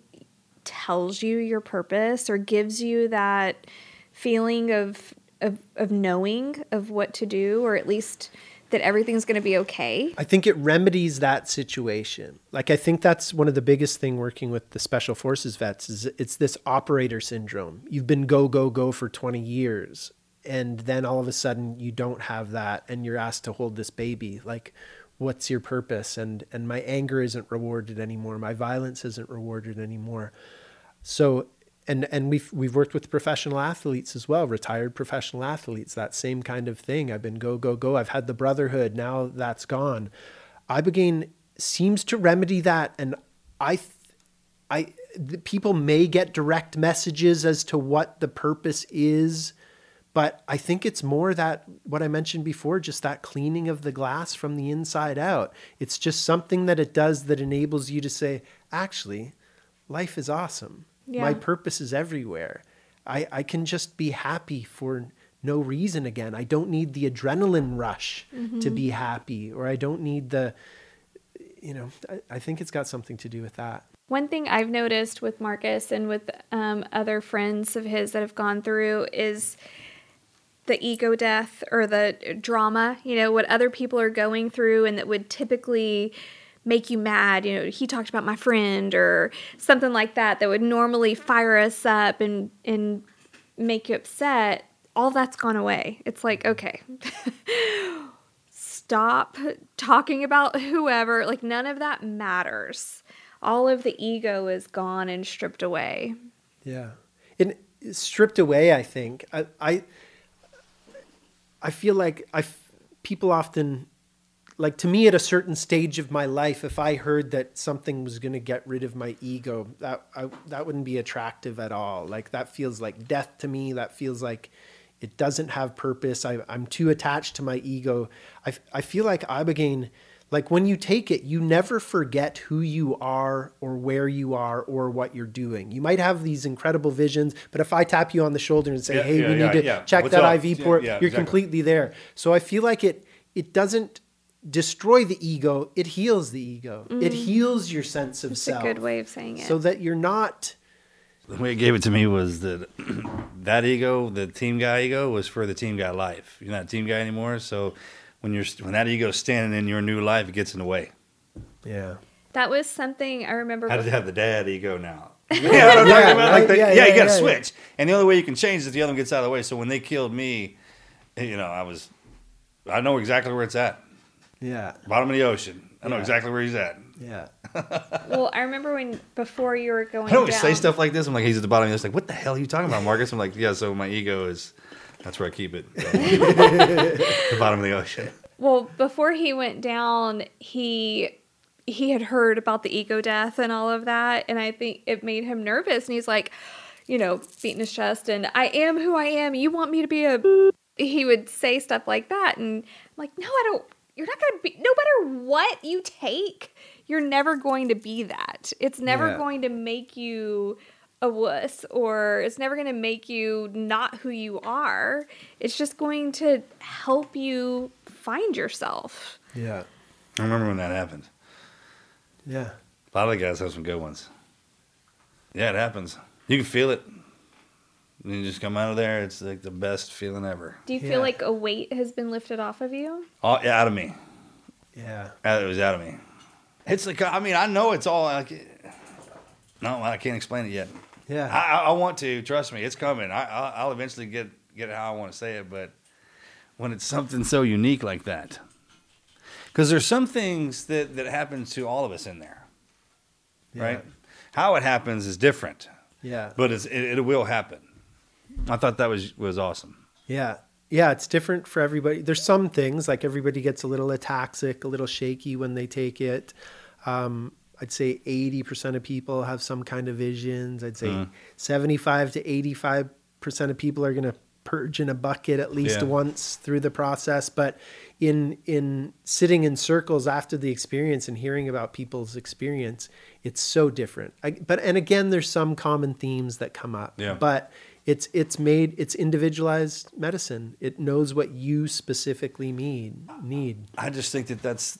tells you your purpose or gives you that feeling of of, of knowing of what to do or at least that everything's going to be okay I think it remedies that situation. Like I think that's one of the biggest thing working with the special forces vets is it's this operator syndrome. You've been go go go for 20 years and then all of a sudden you don't have that and you're asked to hold this baby. Like what's your purpose and and my anger isn't rewarded anymore. My violence isn't rewarded anymore. So and and we've we've worked with professional athletes as well, retired professional athletes. That same kind of thing. I've been go go go. I've had the brotherhood. Now that's gone. Ibogaine seems to remedy that, and I, I people may get direct messages as to what the purpose is, but I think it's more that what I mentioned before, just that cleaning of the glass from the inside out. It's just something that it does that enables you to say, actually, life is awesome. My purpose is everywhere. I, I can just be happy for no reason again. I don't need the adrenaline rush to be happy, or I don't need the, you know, I, I think it's got something to do with that. One thing I've noticed with Marcus and with um, other friends of his that have gone through is the ego death or the drama, you know, what other people are going through and that would typically make you mad. You know, he talked about my friend or something like that that would normally fire us up and, and make you upset. All that's gone away. It's like, okay, [laughs] stop talking about whoever. Like, none of that matters. All of the ego is gone and stripped away. Yeah, and stripped away. I think I I, I feel like I people often like to me at a certain stage of my life. If I heard that something was going to get rid of my ego, that I, that wouldn't be attractive at all. Like that feels like death to me. That feels like it doesn't have purpose. I, I'm too attached to my ego. i, I feel like Ibogaine, like when you take it, you never forget who you are or where you are or what you're doing. You might have these incredible visions, but if I tap you on the shoulder and say, Yeah, "Hey, yeah, we need to yeah. check What's that up? IV Yeah, port," yeah, you're exactly. completely there. So I feel like it it doesn't destroy the ego; it heals the ego. It mm-hmm. heals your sense of It's self. a good way of saying it. So that you're not. The way it gave it to me was that [clears throat] that ego, the team guy ego, was for the team guy life. You're not a team guy anymore, so when you're when that ego's standing in your new life, it gets in the way. Yeah. that was something I remember. How does bef- have the dad ego now? [laughs] [laughs] yeah, what I'm? Like the- Yeah, yeah, yeah, you got to yeah, yeah. switch, and the only way you can change is if the other one gets out of the way. So when they killed me, you know, I was, I know exactly where it's at, Yeah. bottom of the ocean. I know Yeah. exactly where he's at. Yeah. [laughs] well, I remember when before you were going I don't down. say stuff like this. I'm like, he's at the bottom. He's like, what the hell are you talking about, Marcus? I'm like, yeah. So my ego is, that's where I keep it. [laughs] the bottom of the ocean. Well, before he went down, he he had heard about the ego death and all of that, and I think it made him nervous. And he's like, you know, beating his chest, and I am who I am. You want me to be a? He would say stuff like that, and I'm like, no, I don't. You're not going to be. No matter what you take, you're never going to be that. It's never Yeah. going to make you a wuss or it's never going to make you not who you are. It's just going to help you find yourself. Yeah. I remember when that happened. Yeah. A lot of the guys have some good ones. Yeah, it happens. You can feel it. And you just come out of there. It's like the best feeling ever. Do you Yeah. feel like a weight has been lifted off of you? All yeah, out of me. Yeah. It was out of me. It's like I mean I know it's all like. No, I can't explain it yet. Yeah. I, I, I want to. Trust me, it's coming. I, I'll, I'll eventually get get how I want to say it, but when it's something so unique like that, because there's some things that that happens to all of us in there, right? How it happens is different, Yeah. but it's, it, it will happen. I thought that was was awesome. Yeah. yeah, it's different for everybody. There's some things like everybody gets a little ataxic, a little shaky when they take it. Um, I'd say 80% of people have some kind of visions. I'd say 75 to 85% of people are going to purge in a bucket at least Yeah. once through the process. But in in sitting in circles after the experience and hearing about people's experience, it's so different. I, but and again, there's some common themes that come up. Yeah. But it's it's made it's individualized medicine. It knows what you specifically need need. I just think that that's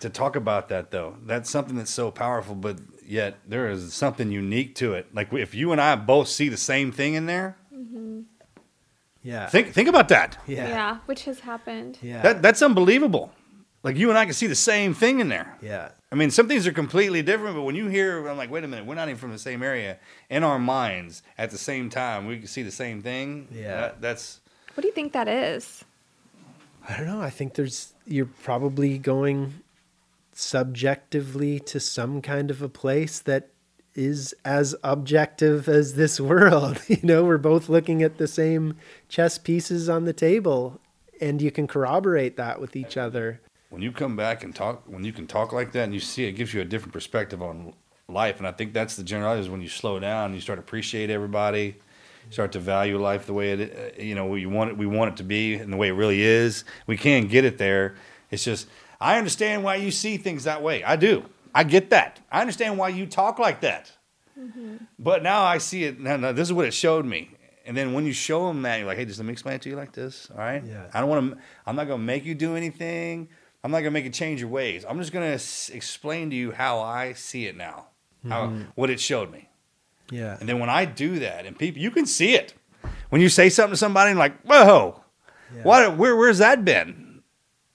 to talk about that though. That's something that's so powerful, but yet there is something unique to it. Like if you and I both see the same thing in there, mm-hmm. Yeah. think think about that. Yeah. yeah. which has happened. Yeah. That that's unbelievable. Like you and I can see the same thing in there. yeah. I mean, some things are completely different, but when you hear, I'm like, wait a minute, we're not even from the same area. In our minds, at the same time, we can see the same thing. Yeah. That- that's What do you think that is? I don't know. I think there's you're probably going subjectively to some kind of a place that is as objective as this [laughs] world. [laughs] You know, we're both looking at the same chess pieces on the table and you can corroborate that with each other. When you come back and talk, when you can talk like that and you see it, gives you a different perspective on life. And I think that's the generality is when you slow down, you start to appreciate everybody, start to value life the way it, uh, you know, we want it, we want it to be and the way it really is. We can get it there. It's just, I understand why you see things that way. I do. I get that. I understand why you talk like that. But now I see it. Now, now this is what it showed me. And then when you show them that, you're like, hey, just let me explain it to you like this. All right. Yeah. I don't want to. I'm not going to make you do anything. I'm not going to make you change your ways. I'm just going to s- explain to you how I see it now, how what it showed me. Yeah. And then when I do that, and people, you can see it. When you say something to somebody, and like, whoa, Yeah. what? Where, where's that been?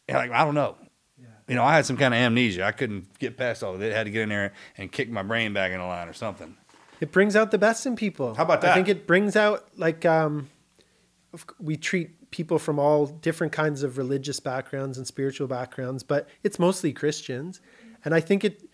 Like, I don't know. Yeah. You know, I had some kind of amnesia. I couldn't get past all of it. I had to get in there and kick my brain back in a line or something. It brings out the best in people. How about that? I think it brings out like um, we treat people from all different kinds of religious backgrounds and spiritual backgrounds, but it's mostly Christians, and I think it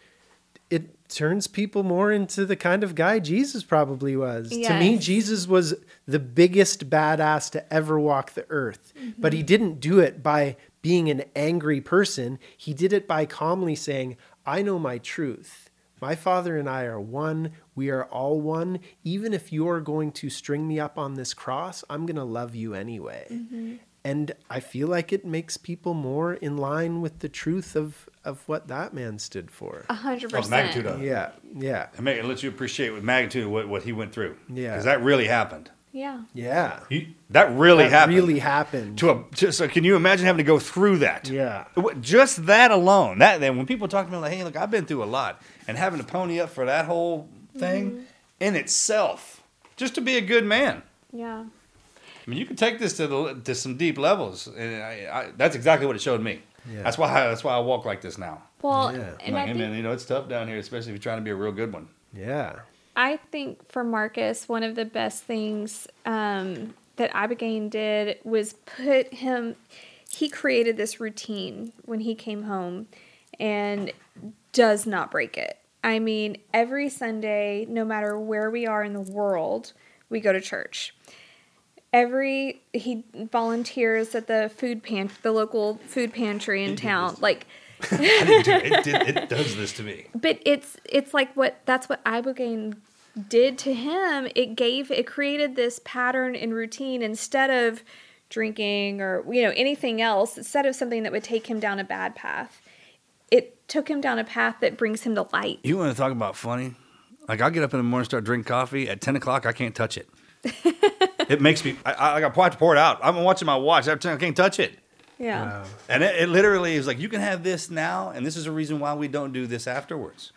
it turns people more into the kind of guy Jesus probably was. To me, Jesus was the biggest badass to ever walk the earth, mm-hmm. but he didn't do it by being an angry person. He did it by calmly saying, "I know my truth." My father and I are one. We are all one. Even if you're going to string me up on this cross, I'm going to love you anyway. Mm-hmm. And I feel like it makes people more in line with the truth of, of what that man stood for. A hundred Oh, magnitude percent. of it. Yeah, yeah, It, make, it lets you appreciate with magnitude of what, what he went through. Yeah. Because that really happened. Yeah. yeah. He, that really That happened. really happened. To a, just so can you imagine having to go through that? Yeah. Just that alone. That then when people talk to me like, hey, look, I've been through a lot, and having to pony up for that whole thing mm-hmm. in itself, just to be a good man. Yeah. I mean, you can take this to the to some deep levels, and I, I, that's exactly what it showed me. Yeah. That's why I, that's why I walk like this now. Well, Yeah. And like, I hey, think man, you know it's tough down here, especially if you're trying to be a real good one. Yeah. I think for Marcus, one of the best things um, that Ibogaine did was put him. He created this routine when he came home, and does not break it. I mean, every Sunday, no matter where we are in the world, we go to church. Every he volunteers at the food pan, the local food pantry in town. Like [laughs] I didn't do it. It, did, it does this to me. but it's it's like what that's what ibogaine did to him it gave it created this pattern and routine instead of drinking or you know anything else instead of something that would take him down a bad path it took him down a path that brings him to light You want to talk about funny? Like I'll get up in the morning, start drinking coffee at ten o'clock. I can't touch it. [laughs] it makes me. I, I, I got to pour it out. I'm watching my watch. I can't touch it. Yeah um, And it, it literally is like you can have this now, and this is a reason why we don't do this afterwards.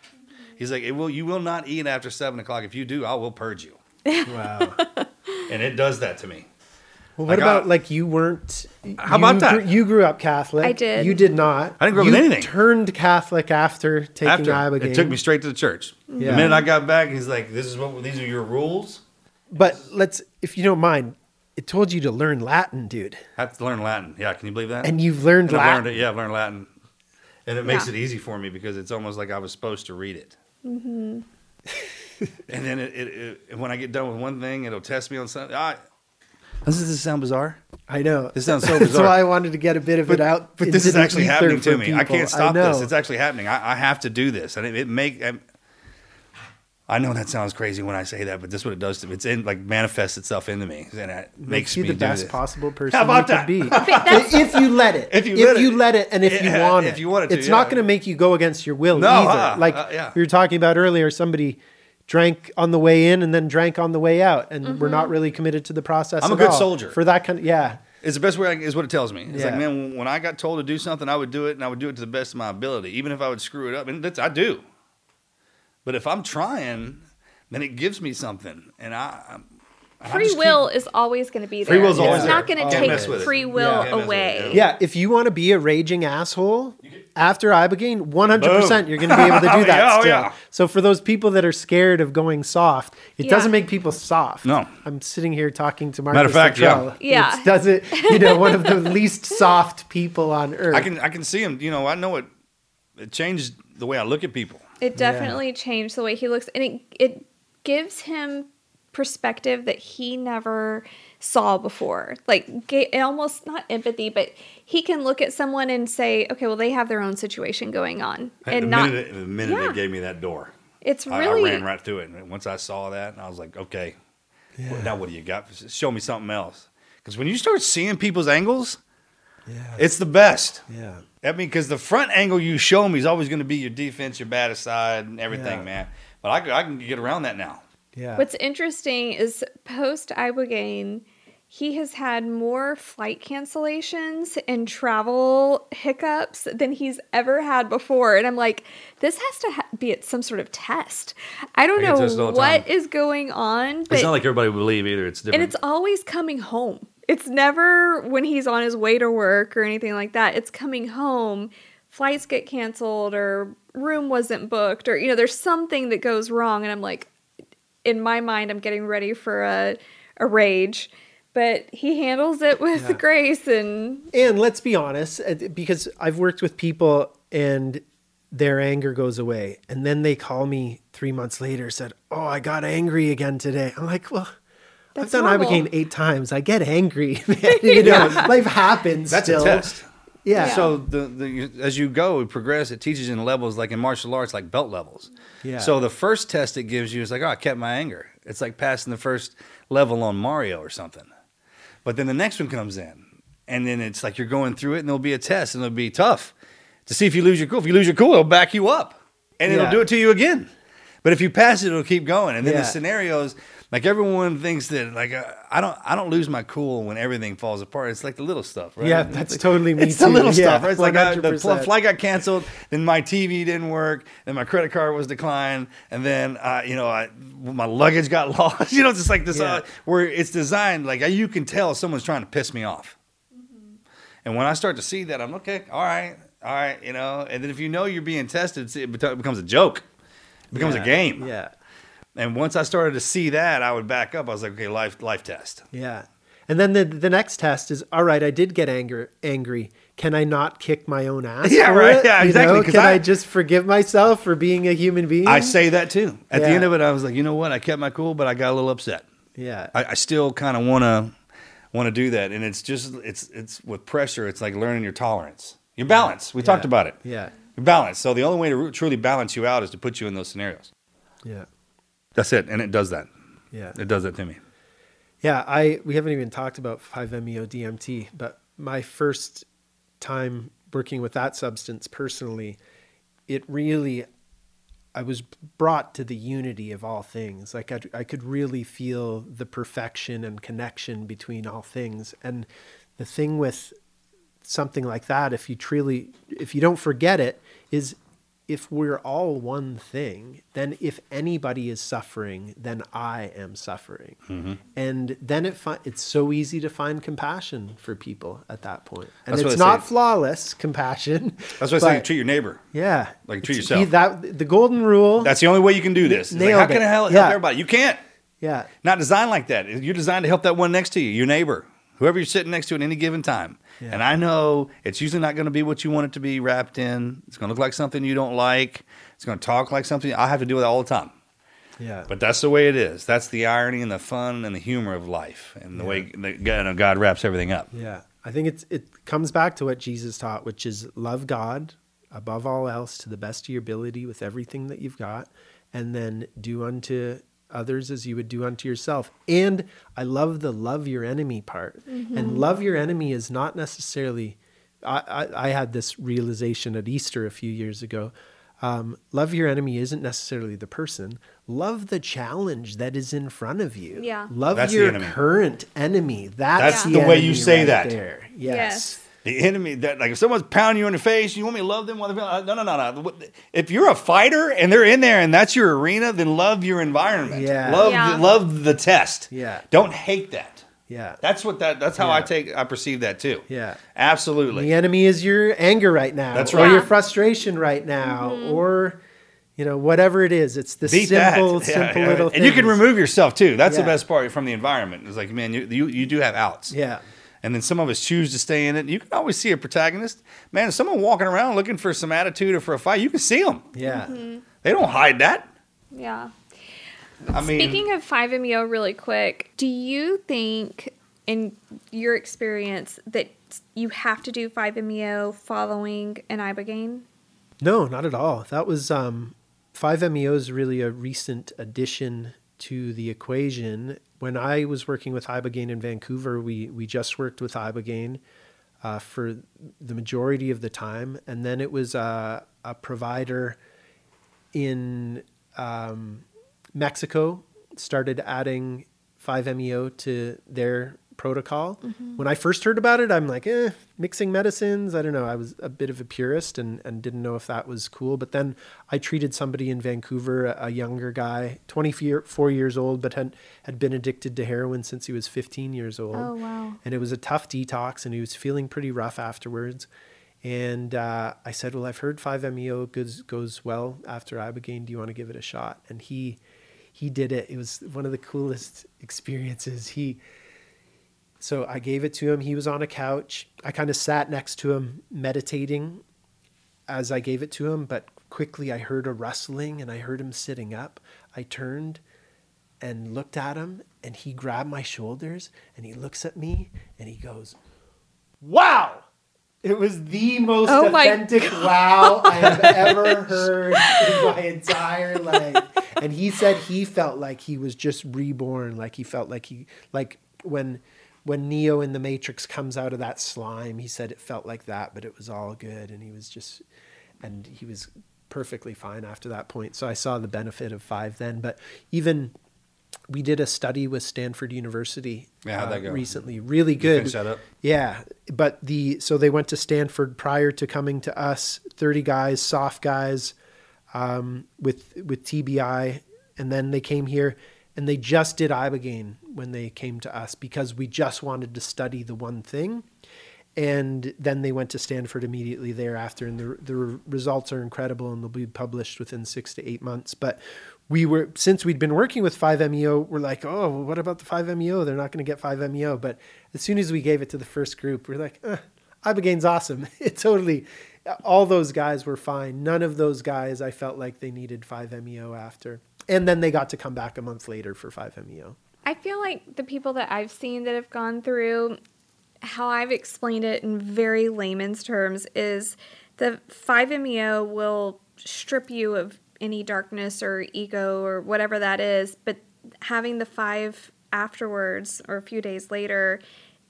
He's like, it will. You will not eat after seven o'clock. If you do, I will purge you. [laughs] Wow. And it does that to me. Well, what Like, about I- like you weren't? How you about that? Grew, you grew up Catholic. I did. You did not. I didn't grow up you with anything. Turned Catholic after taking After Ibogaine. it took me straight to the church. Yeah. The minute I got back, he's like, "This is what these are your rules." But let's, if you don't mind, it told you to learn Latin, dude, I have to learn Latin. Yeah, can you believe that? and you've learned And Latin. learned it. Yeah, I've learned Latin, and it makes Yeah. it easy for me because it's almost like I was supposed to read it. Mm-hmm. and then it, it, it, when I get done with one thing, it'll test me on something. I, Doesn't this sound bizarre? I know. This sounds so [laughs] That's bizarre. why I wanted to get a bit of it out. But this is actually happening to me. I can't stop know. this. It's actually happening. I, I have to do this, and it, it make. I, I know that sounds crazy when I say that, but this is what it does to me. It's in like manifests itself into me, and it makes Makes you me the do best this. possible person How about you that? could be. [laughs] if you let it. If you let it. let it, and if you Yeah, want if it. you want it to, it's not going to make you go against your will No, either. uh-uh, like uh, yeah. we were talking about earlier, somebody drank on the way in and then drank on the way out, and we're not really committed to the process. I'm a good all. soldier. for that kind. Of, yeah, It's the best way I, is what it tells me. It's like, Yeah. man, when I got told to do something, I would do it, and I would do it to the best of my ability, even if I would screw it up. And that's I do. But if I'm trying, then it gives me something, and I. I'm- Free just keep- will is always going to be there. Free will's it's always not there. going to take mess with it. free will Can't mess with it, away. yeah. If you want to be a raging asshole after Ibogaine, one hundred percent, Boom. you're going to be able to do [laughs] that. yeah, oh, still. yeah. So for those people that are scared of going soft, it Yeah. doesn't make people soft. No. I'm sitting here talking to Marcus. Matter of fact, yeah. Luttrell. Yeah. It does it, you know, one of the [laughs] least soft people on earth. I can I can see him. You know, I know it. It changed the way I look at people. It definitely changed the way he looks, and it it gives him perspective that he never saw before. Like ga- almost not empathy, but he can look at someone and say, "Okay, well, they have their own situation going on," and the not. minute, the minute Yeah. they gave me that door, It's I- really I, ran right through it. And once I saw that, I was like, okay, well, now what do you got? Show me something else. Because when you start seeing people's angles, yeah. it's the best. yeah. I mean, because the front angle you show me is always going to be your defense, your baddest side, and everything, Yeah. man. But I, can- I can get around that now. Yeah. What's interesting is post Ibogaine, he has had more flight cancellations and travel hiccups than he's ever had before. And I'm like, this has to ha- be at some sort of test. I don't I know tested all the what time. is going on, but it's not like everybody would believe either. It's different. and it's always coming home. It's never when he's on his way to work or anything like that. It's coming home. Flights get canceled or room wasn't booked or you know there's something that goes wrong and I'm like in my mind I'm getting ready for a a rage, but he handles it [laughs] with Yeah. grace and And let's be honest, uh, because I've worked with people and their anger goes away. And then they call me three months later, said, Oh, I got angry again today. I'm like, Well, That's I've done normal. Ibogaine eight times. I get angry. [laughs] man. [laughs] you know, life happens. That's still. a test. Yeah. So the, the as you go, and progress, it teaches you in levels like in martial arts, like belt levels. Yeah. So the first test it gives you is like, oh, I kept my anger. It's like passing the first level on Mario or something. But then the next one comes in, and then it's like you're going through it, and there'll be a test, and it'll be tough to see if you lose your cool. If you lose your cool, it'll back you up, and it'll do it to you again. But if you pass it, it'll keep going. And then Yeah. the scenarios, like everyone thinks that, like uh, I don't, I don't lose my cool when everything falls apart. It's like the little stuff, right? Yeah, that's totally me It's the little Yeah, stuff. Right? It's like I, the 100%. flight got canceled, then my TV didn't work, then my credit card was declined, and then uh, you know I, my luggage got [laughs] lost. you know, it's just like this Yeah. uh, where it's designed like you can tell someone's trying to piss me off. And when I start to see that, I'm okay. All right, all right, you know. And then if you know you're being tested, see, it becomes a joke. It becomes Yeah. a game. Yeah. And once I started to see that, I would back up. I was like, okay, life life test. Yeah. And then the the next test is all right, I did get anger angry. Can I not kick my own ass? [laughs] Yeah, for right. it? Yeah, You exactly, Can I, I- just forgive myself for being a human being? I say that too. At the end of it, I was like, you know what? I kept my cool, but I got a little upset. Yeah. I, I still kind of want to want to do that, and it's just it's it's with pressure. It's like learning your tolerance, your balance. We talked about it. Yeah. Your balance. So the only way to ru- truly balance you out is to put you in those scenarios. Yeah. That's it, and it does that. Yeah. It does that to me. Yeah, I we haven't even talked about 5-MeO DMT, but my first time working with that substance personally, it really I was brought to the unity of all things. Like I, I could really feel the perfection and connection between all things. And the thing with something like that, if you truly, if you don't forget it, is if we're all one thing, then if anybody is suffering, then I am suffering. Mm-hmm. And then it fi- it's so easy to find compassion for people at that point. And That's it's not say. flawless compassion. That's why I say treat your neighbor. yeah. Like, treat yourself. That, the golden rule. That's the only way you can do this. Like, how can it. I help, Yeah. help everybody? You can't. yeah. Not designed like that. You're designed to help that one next to you, your neighbor, whoever you're sitting next to at any given time. Yeah. And I know it's usually not going to be what you want it to be wrapped in. It's going to look like something you don't like. It's going to talk like something. I have to deal with all the time. Yeah. But that's the way it is. That's the irony and the fun and the humor of life, and the way that God, you know, God wraps everything up. Yeah, I think it's it comes back to what Jesus taught, which is love God above all else to the best of your ability with everything that you've got, and then do unto others as you would do unto yourself. And I love the love your enemy part. And love your enemy is not necessarily. I, I, I had this realization at Easter a few years ago. Um, love your enemy isn't necessarily the person. Love the challenge that is in front of you. Yeah. Love That's the your enemy. current enemy. That's, That's the way you say right that. There. Yes. Yes. The enemy that like if someone's pounding you in the face, you want me to love them? While they're, uh, no, no, no, no. If you're a fighter and they're in there and that's your arena, then love your environment. Yeah. Love, Yeah. love the test. Yeah. Don't hate that. Yeah. That's what that. That's how I take. I perceive that too. Yeah. Absolutely. The enemy is your anger right now. That's right. Or your frustration right now. Mm-hmm. Or, you know, whatever it is. It's the Beat simple. [laughs] Yeah, simple yeah. little And you can remove yourself too. That's Yeah. the best part from the environment. It's like, man, you, you you do have outs. Yeah. And then some of us choose to stay in it. You can always see a protagonist. Man, if someone walking around looking for some attitude or for a fight, you can see them. Yeah. They don't hide that. Yeah. I mean, Speaking of 5MEO really quick, do you think in your experience that you have to do 5MEO following an ibogaine? No, not at all. That was um, 5MEO is really a recent addition to the equation. When I was working with Ibogaine in Vancouver, we we just worked with Ibogaine uh, for the majority of the time, and then it was uh, a provider in um, Mexico started adding 5-MeO to their protocol. When I first heard about it, I'm like, eh, mixing medicines. I don't know. I was a bit of a purist and, and didn't know if that was cool. But then I treated somebody in Vancouver, a, a younger guy, 24 years old, but had, had been addicted to heroin since he was 15 years old. Oh, wow. And it was a tough detox, and he was feeling pretty rough afterwards. And uh, I said, "Well, I've heard 5-MeO goes goes well after ibogaine. Do you want to give it a shot?" And he he did it. It was one of the coolest [laughs] experiences. He so I gave it to him. He was on a couch. I kind of sat next to him, meditating as I gave it to him. But quickly, I heard a rustling, and I heard him sitting up. I turned and looked at him, and he grabbed my shoulders, and he looks at me, and he goes, "Wow." It was the most Oh authentic wow I have [laughs] ever heard in my entire life. And he said he felt like he was just reborn, like he felt like he like when when Neo in the Matrix comes out of that slime, he said it felt like that, but it was all good and he was just and he was perfectly fine after that point. So I saw the benefit of 5 then, but even we did a study with Stanford University Yeah, how'd that go? recently. Really good. finish that up? Yeah, but the so they went to Stanford prior to coming to us. Thirty guys, SOF guys, um, with with TBI, and then they came here and they just did ibogaine when they came to us because we just wanted to study the one thing, and then they went to Stanford immediately thereafter, and the the results are incredible and they'll be published within six to eight months. But we were since we'd been working with 5MEO, we're like, oh, what about the 5MEO? They're not going to get 5MEO. But as soon as we gave it to the first group, we're like, eh, Ibogaine's awesome. [laughs] It totally, all those guys were fine. None of those guys I felt like they needed 5MEO after. And then they got to come back a month later for 5MEO. I feel like the people that I've seen that have gone through, how I've explained it in very layman's terms, is the 5MEO will strip you of any darkness or ego or whatever that is, but having the five afterwards or a few days later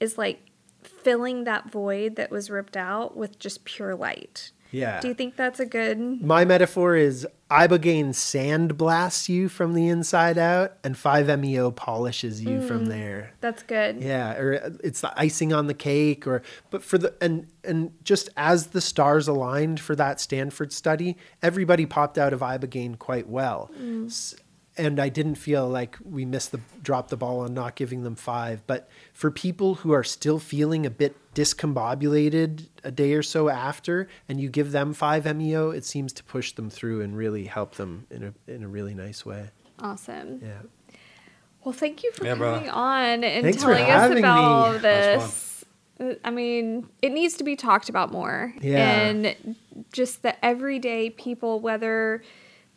is like filling that void that was ripped out with just pure light. Yeah. Do you think that's a good? My metaphor is Ibogaine sandblasts you from the inside out, and 5MEO polishes you from mm, there. That's good. Yeah, or uh, it's the icing on the cake, or but for the and and just as the stars aligned for that Stanford study, everybody popped out of ibogaine quite well, mm. S- and I didn't feel like we missed the dropped the ball on not giving them five. But for people who are still feeling a bit discombobulated a day or so after, and you give them five MEO, it seems to push them through and really help them in a in a really nice way. Awesome. Yeah. Well, thank you for Yeah, brother. coming on and Thanks telling us about me. all of this. I mean, it needs to be talked about more. Yeah. And just the everyday people, whether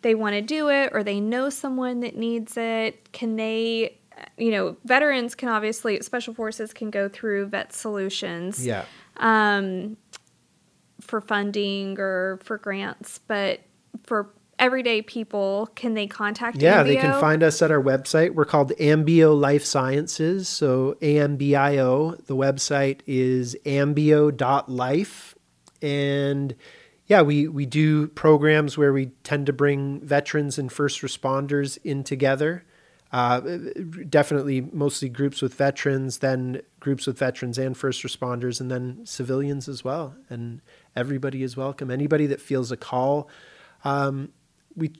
they want to do it or they know someone that needs it, can they, you know, veterans can obviously, special forces can go through Vet Solutions Yeah. Um, for funding or for grants, but for everyday people, can they contact Yeah, they can find us at our website. We're called Ambio Life Sciences. So AMBIO. The website is ambio.life. And yeah, we, we do programs where we tend to bring veterans and first responders in together. Uh, definitely mostly groups with veterans, then groups with veterans and first responders, and then civilians as well. And everybody is welcome. Anybody that feels a call. Um, we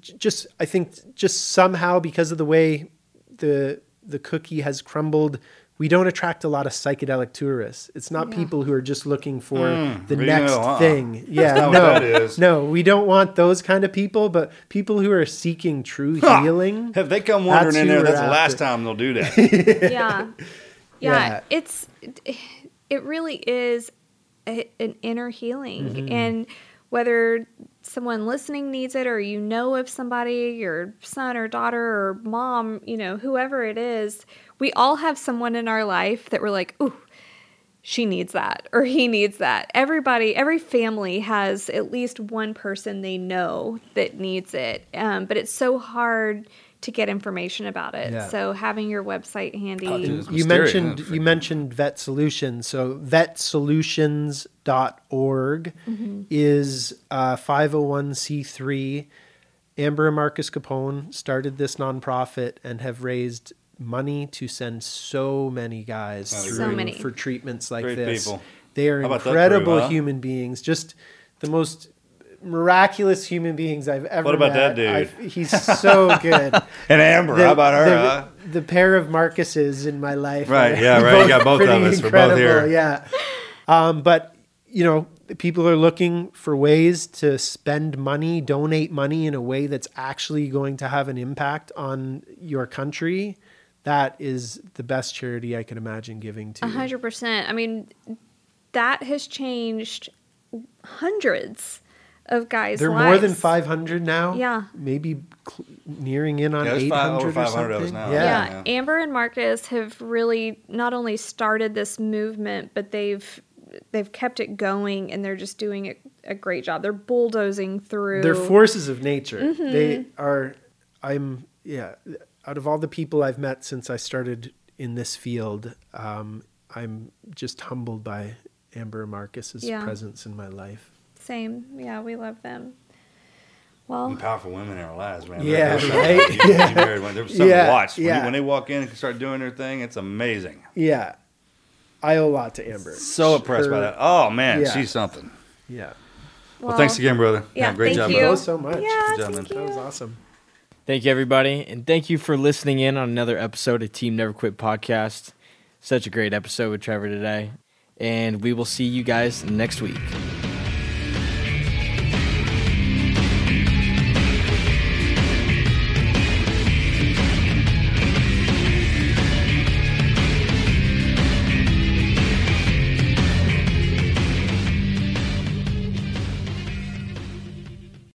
just I think just somehow because of the way the the cookie has crumbled, we don't attract a lot of psychedelic tourists. It's not people who are just looking for the next know, uh-uh. thing. Yeah, not what no, that is. no, we don't want those kind of people, but people who are seeking true Ha! healing. If they come wandering That's in there, we're that's the last after. time they'll do that. [laughs] yeah. yeah. Yeah. It's, it really is a, an inner healing. Mm-hmm. And whether someone listening needs it or you know of somebody, your son or daughter or mom, you know, whoever it is, we all have someone in our life that we're like, ooh, she needs that [laughs] or he needs that. Everybody, every family has at least one person they know that needs it. Um, but it's so hard to get information about it. Yeah. So having your website handy. Oh, dude, you mentioned you mentioned vet solutions so vetsolutions.org is uh, 501c3 amber and marcus capone started this nonprofit and have raised money to send so many guys So through many. for treatments like Great this people. they are How about that incredible crew, huh? human beings just the most miraculous human beings i've ever What about met. that dude? I've- he's so good [laughs] And Amber, how about her? the, huh? the pair of Marcuses in my life. Right, are yeah, right. You got [laughs] both of pretty us. We're both here. Yeah. Um, but, you know, people are looking for ways to spend money, donate money in a way that's actually going to have an impact on your country. That is the best charity I can imagine giving to. A hundred percent. I mean, that has changed hundreds of guys' They're lives. more than 500 now. Yeah. Maybe cl- nearing in on Yeah, there's five- 800 over or 500 of something. now. Yeah. Yeah. Yeah. Amber and Marcus have really not only started this movement, but they've they've kept it going, and they're just doing a, a great job. They're bulldozing through. They're forces of nature. Mm-hmm. They are. I'm yeah. Out of all the people I've met since I started in this field, um, I'm just humbled by Amber and Marcus's Yeah. presence in my life. Same. Yeah, we love them. Well, Some powerful women in our lives, man. Yeah, They're- right? [laughs] You, you married one. There's something Yeah, to watch. When, yeah. you, when they walk in and start doing their thing, it's amazing. Yeah, I owe a lot to Amber. So impressed by that. Oh man, Yeah. she's something. Yeah, Well, thanks again, brother. Yeah, great thank job. you. brother. Thank you so much. Yeah, Good job, thank man. that was awesome. Thank you, everybody. And thank you for listening in on another episode of Team Never Quit podcast. Such a great episode with Trevor today. And we will see you guys next week.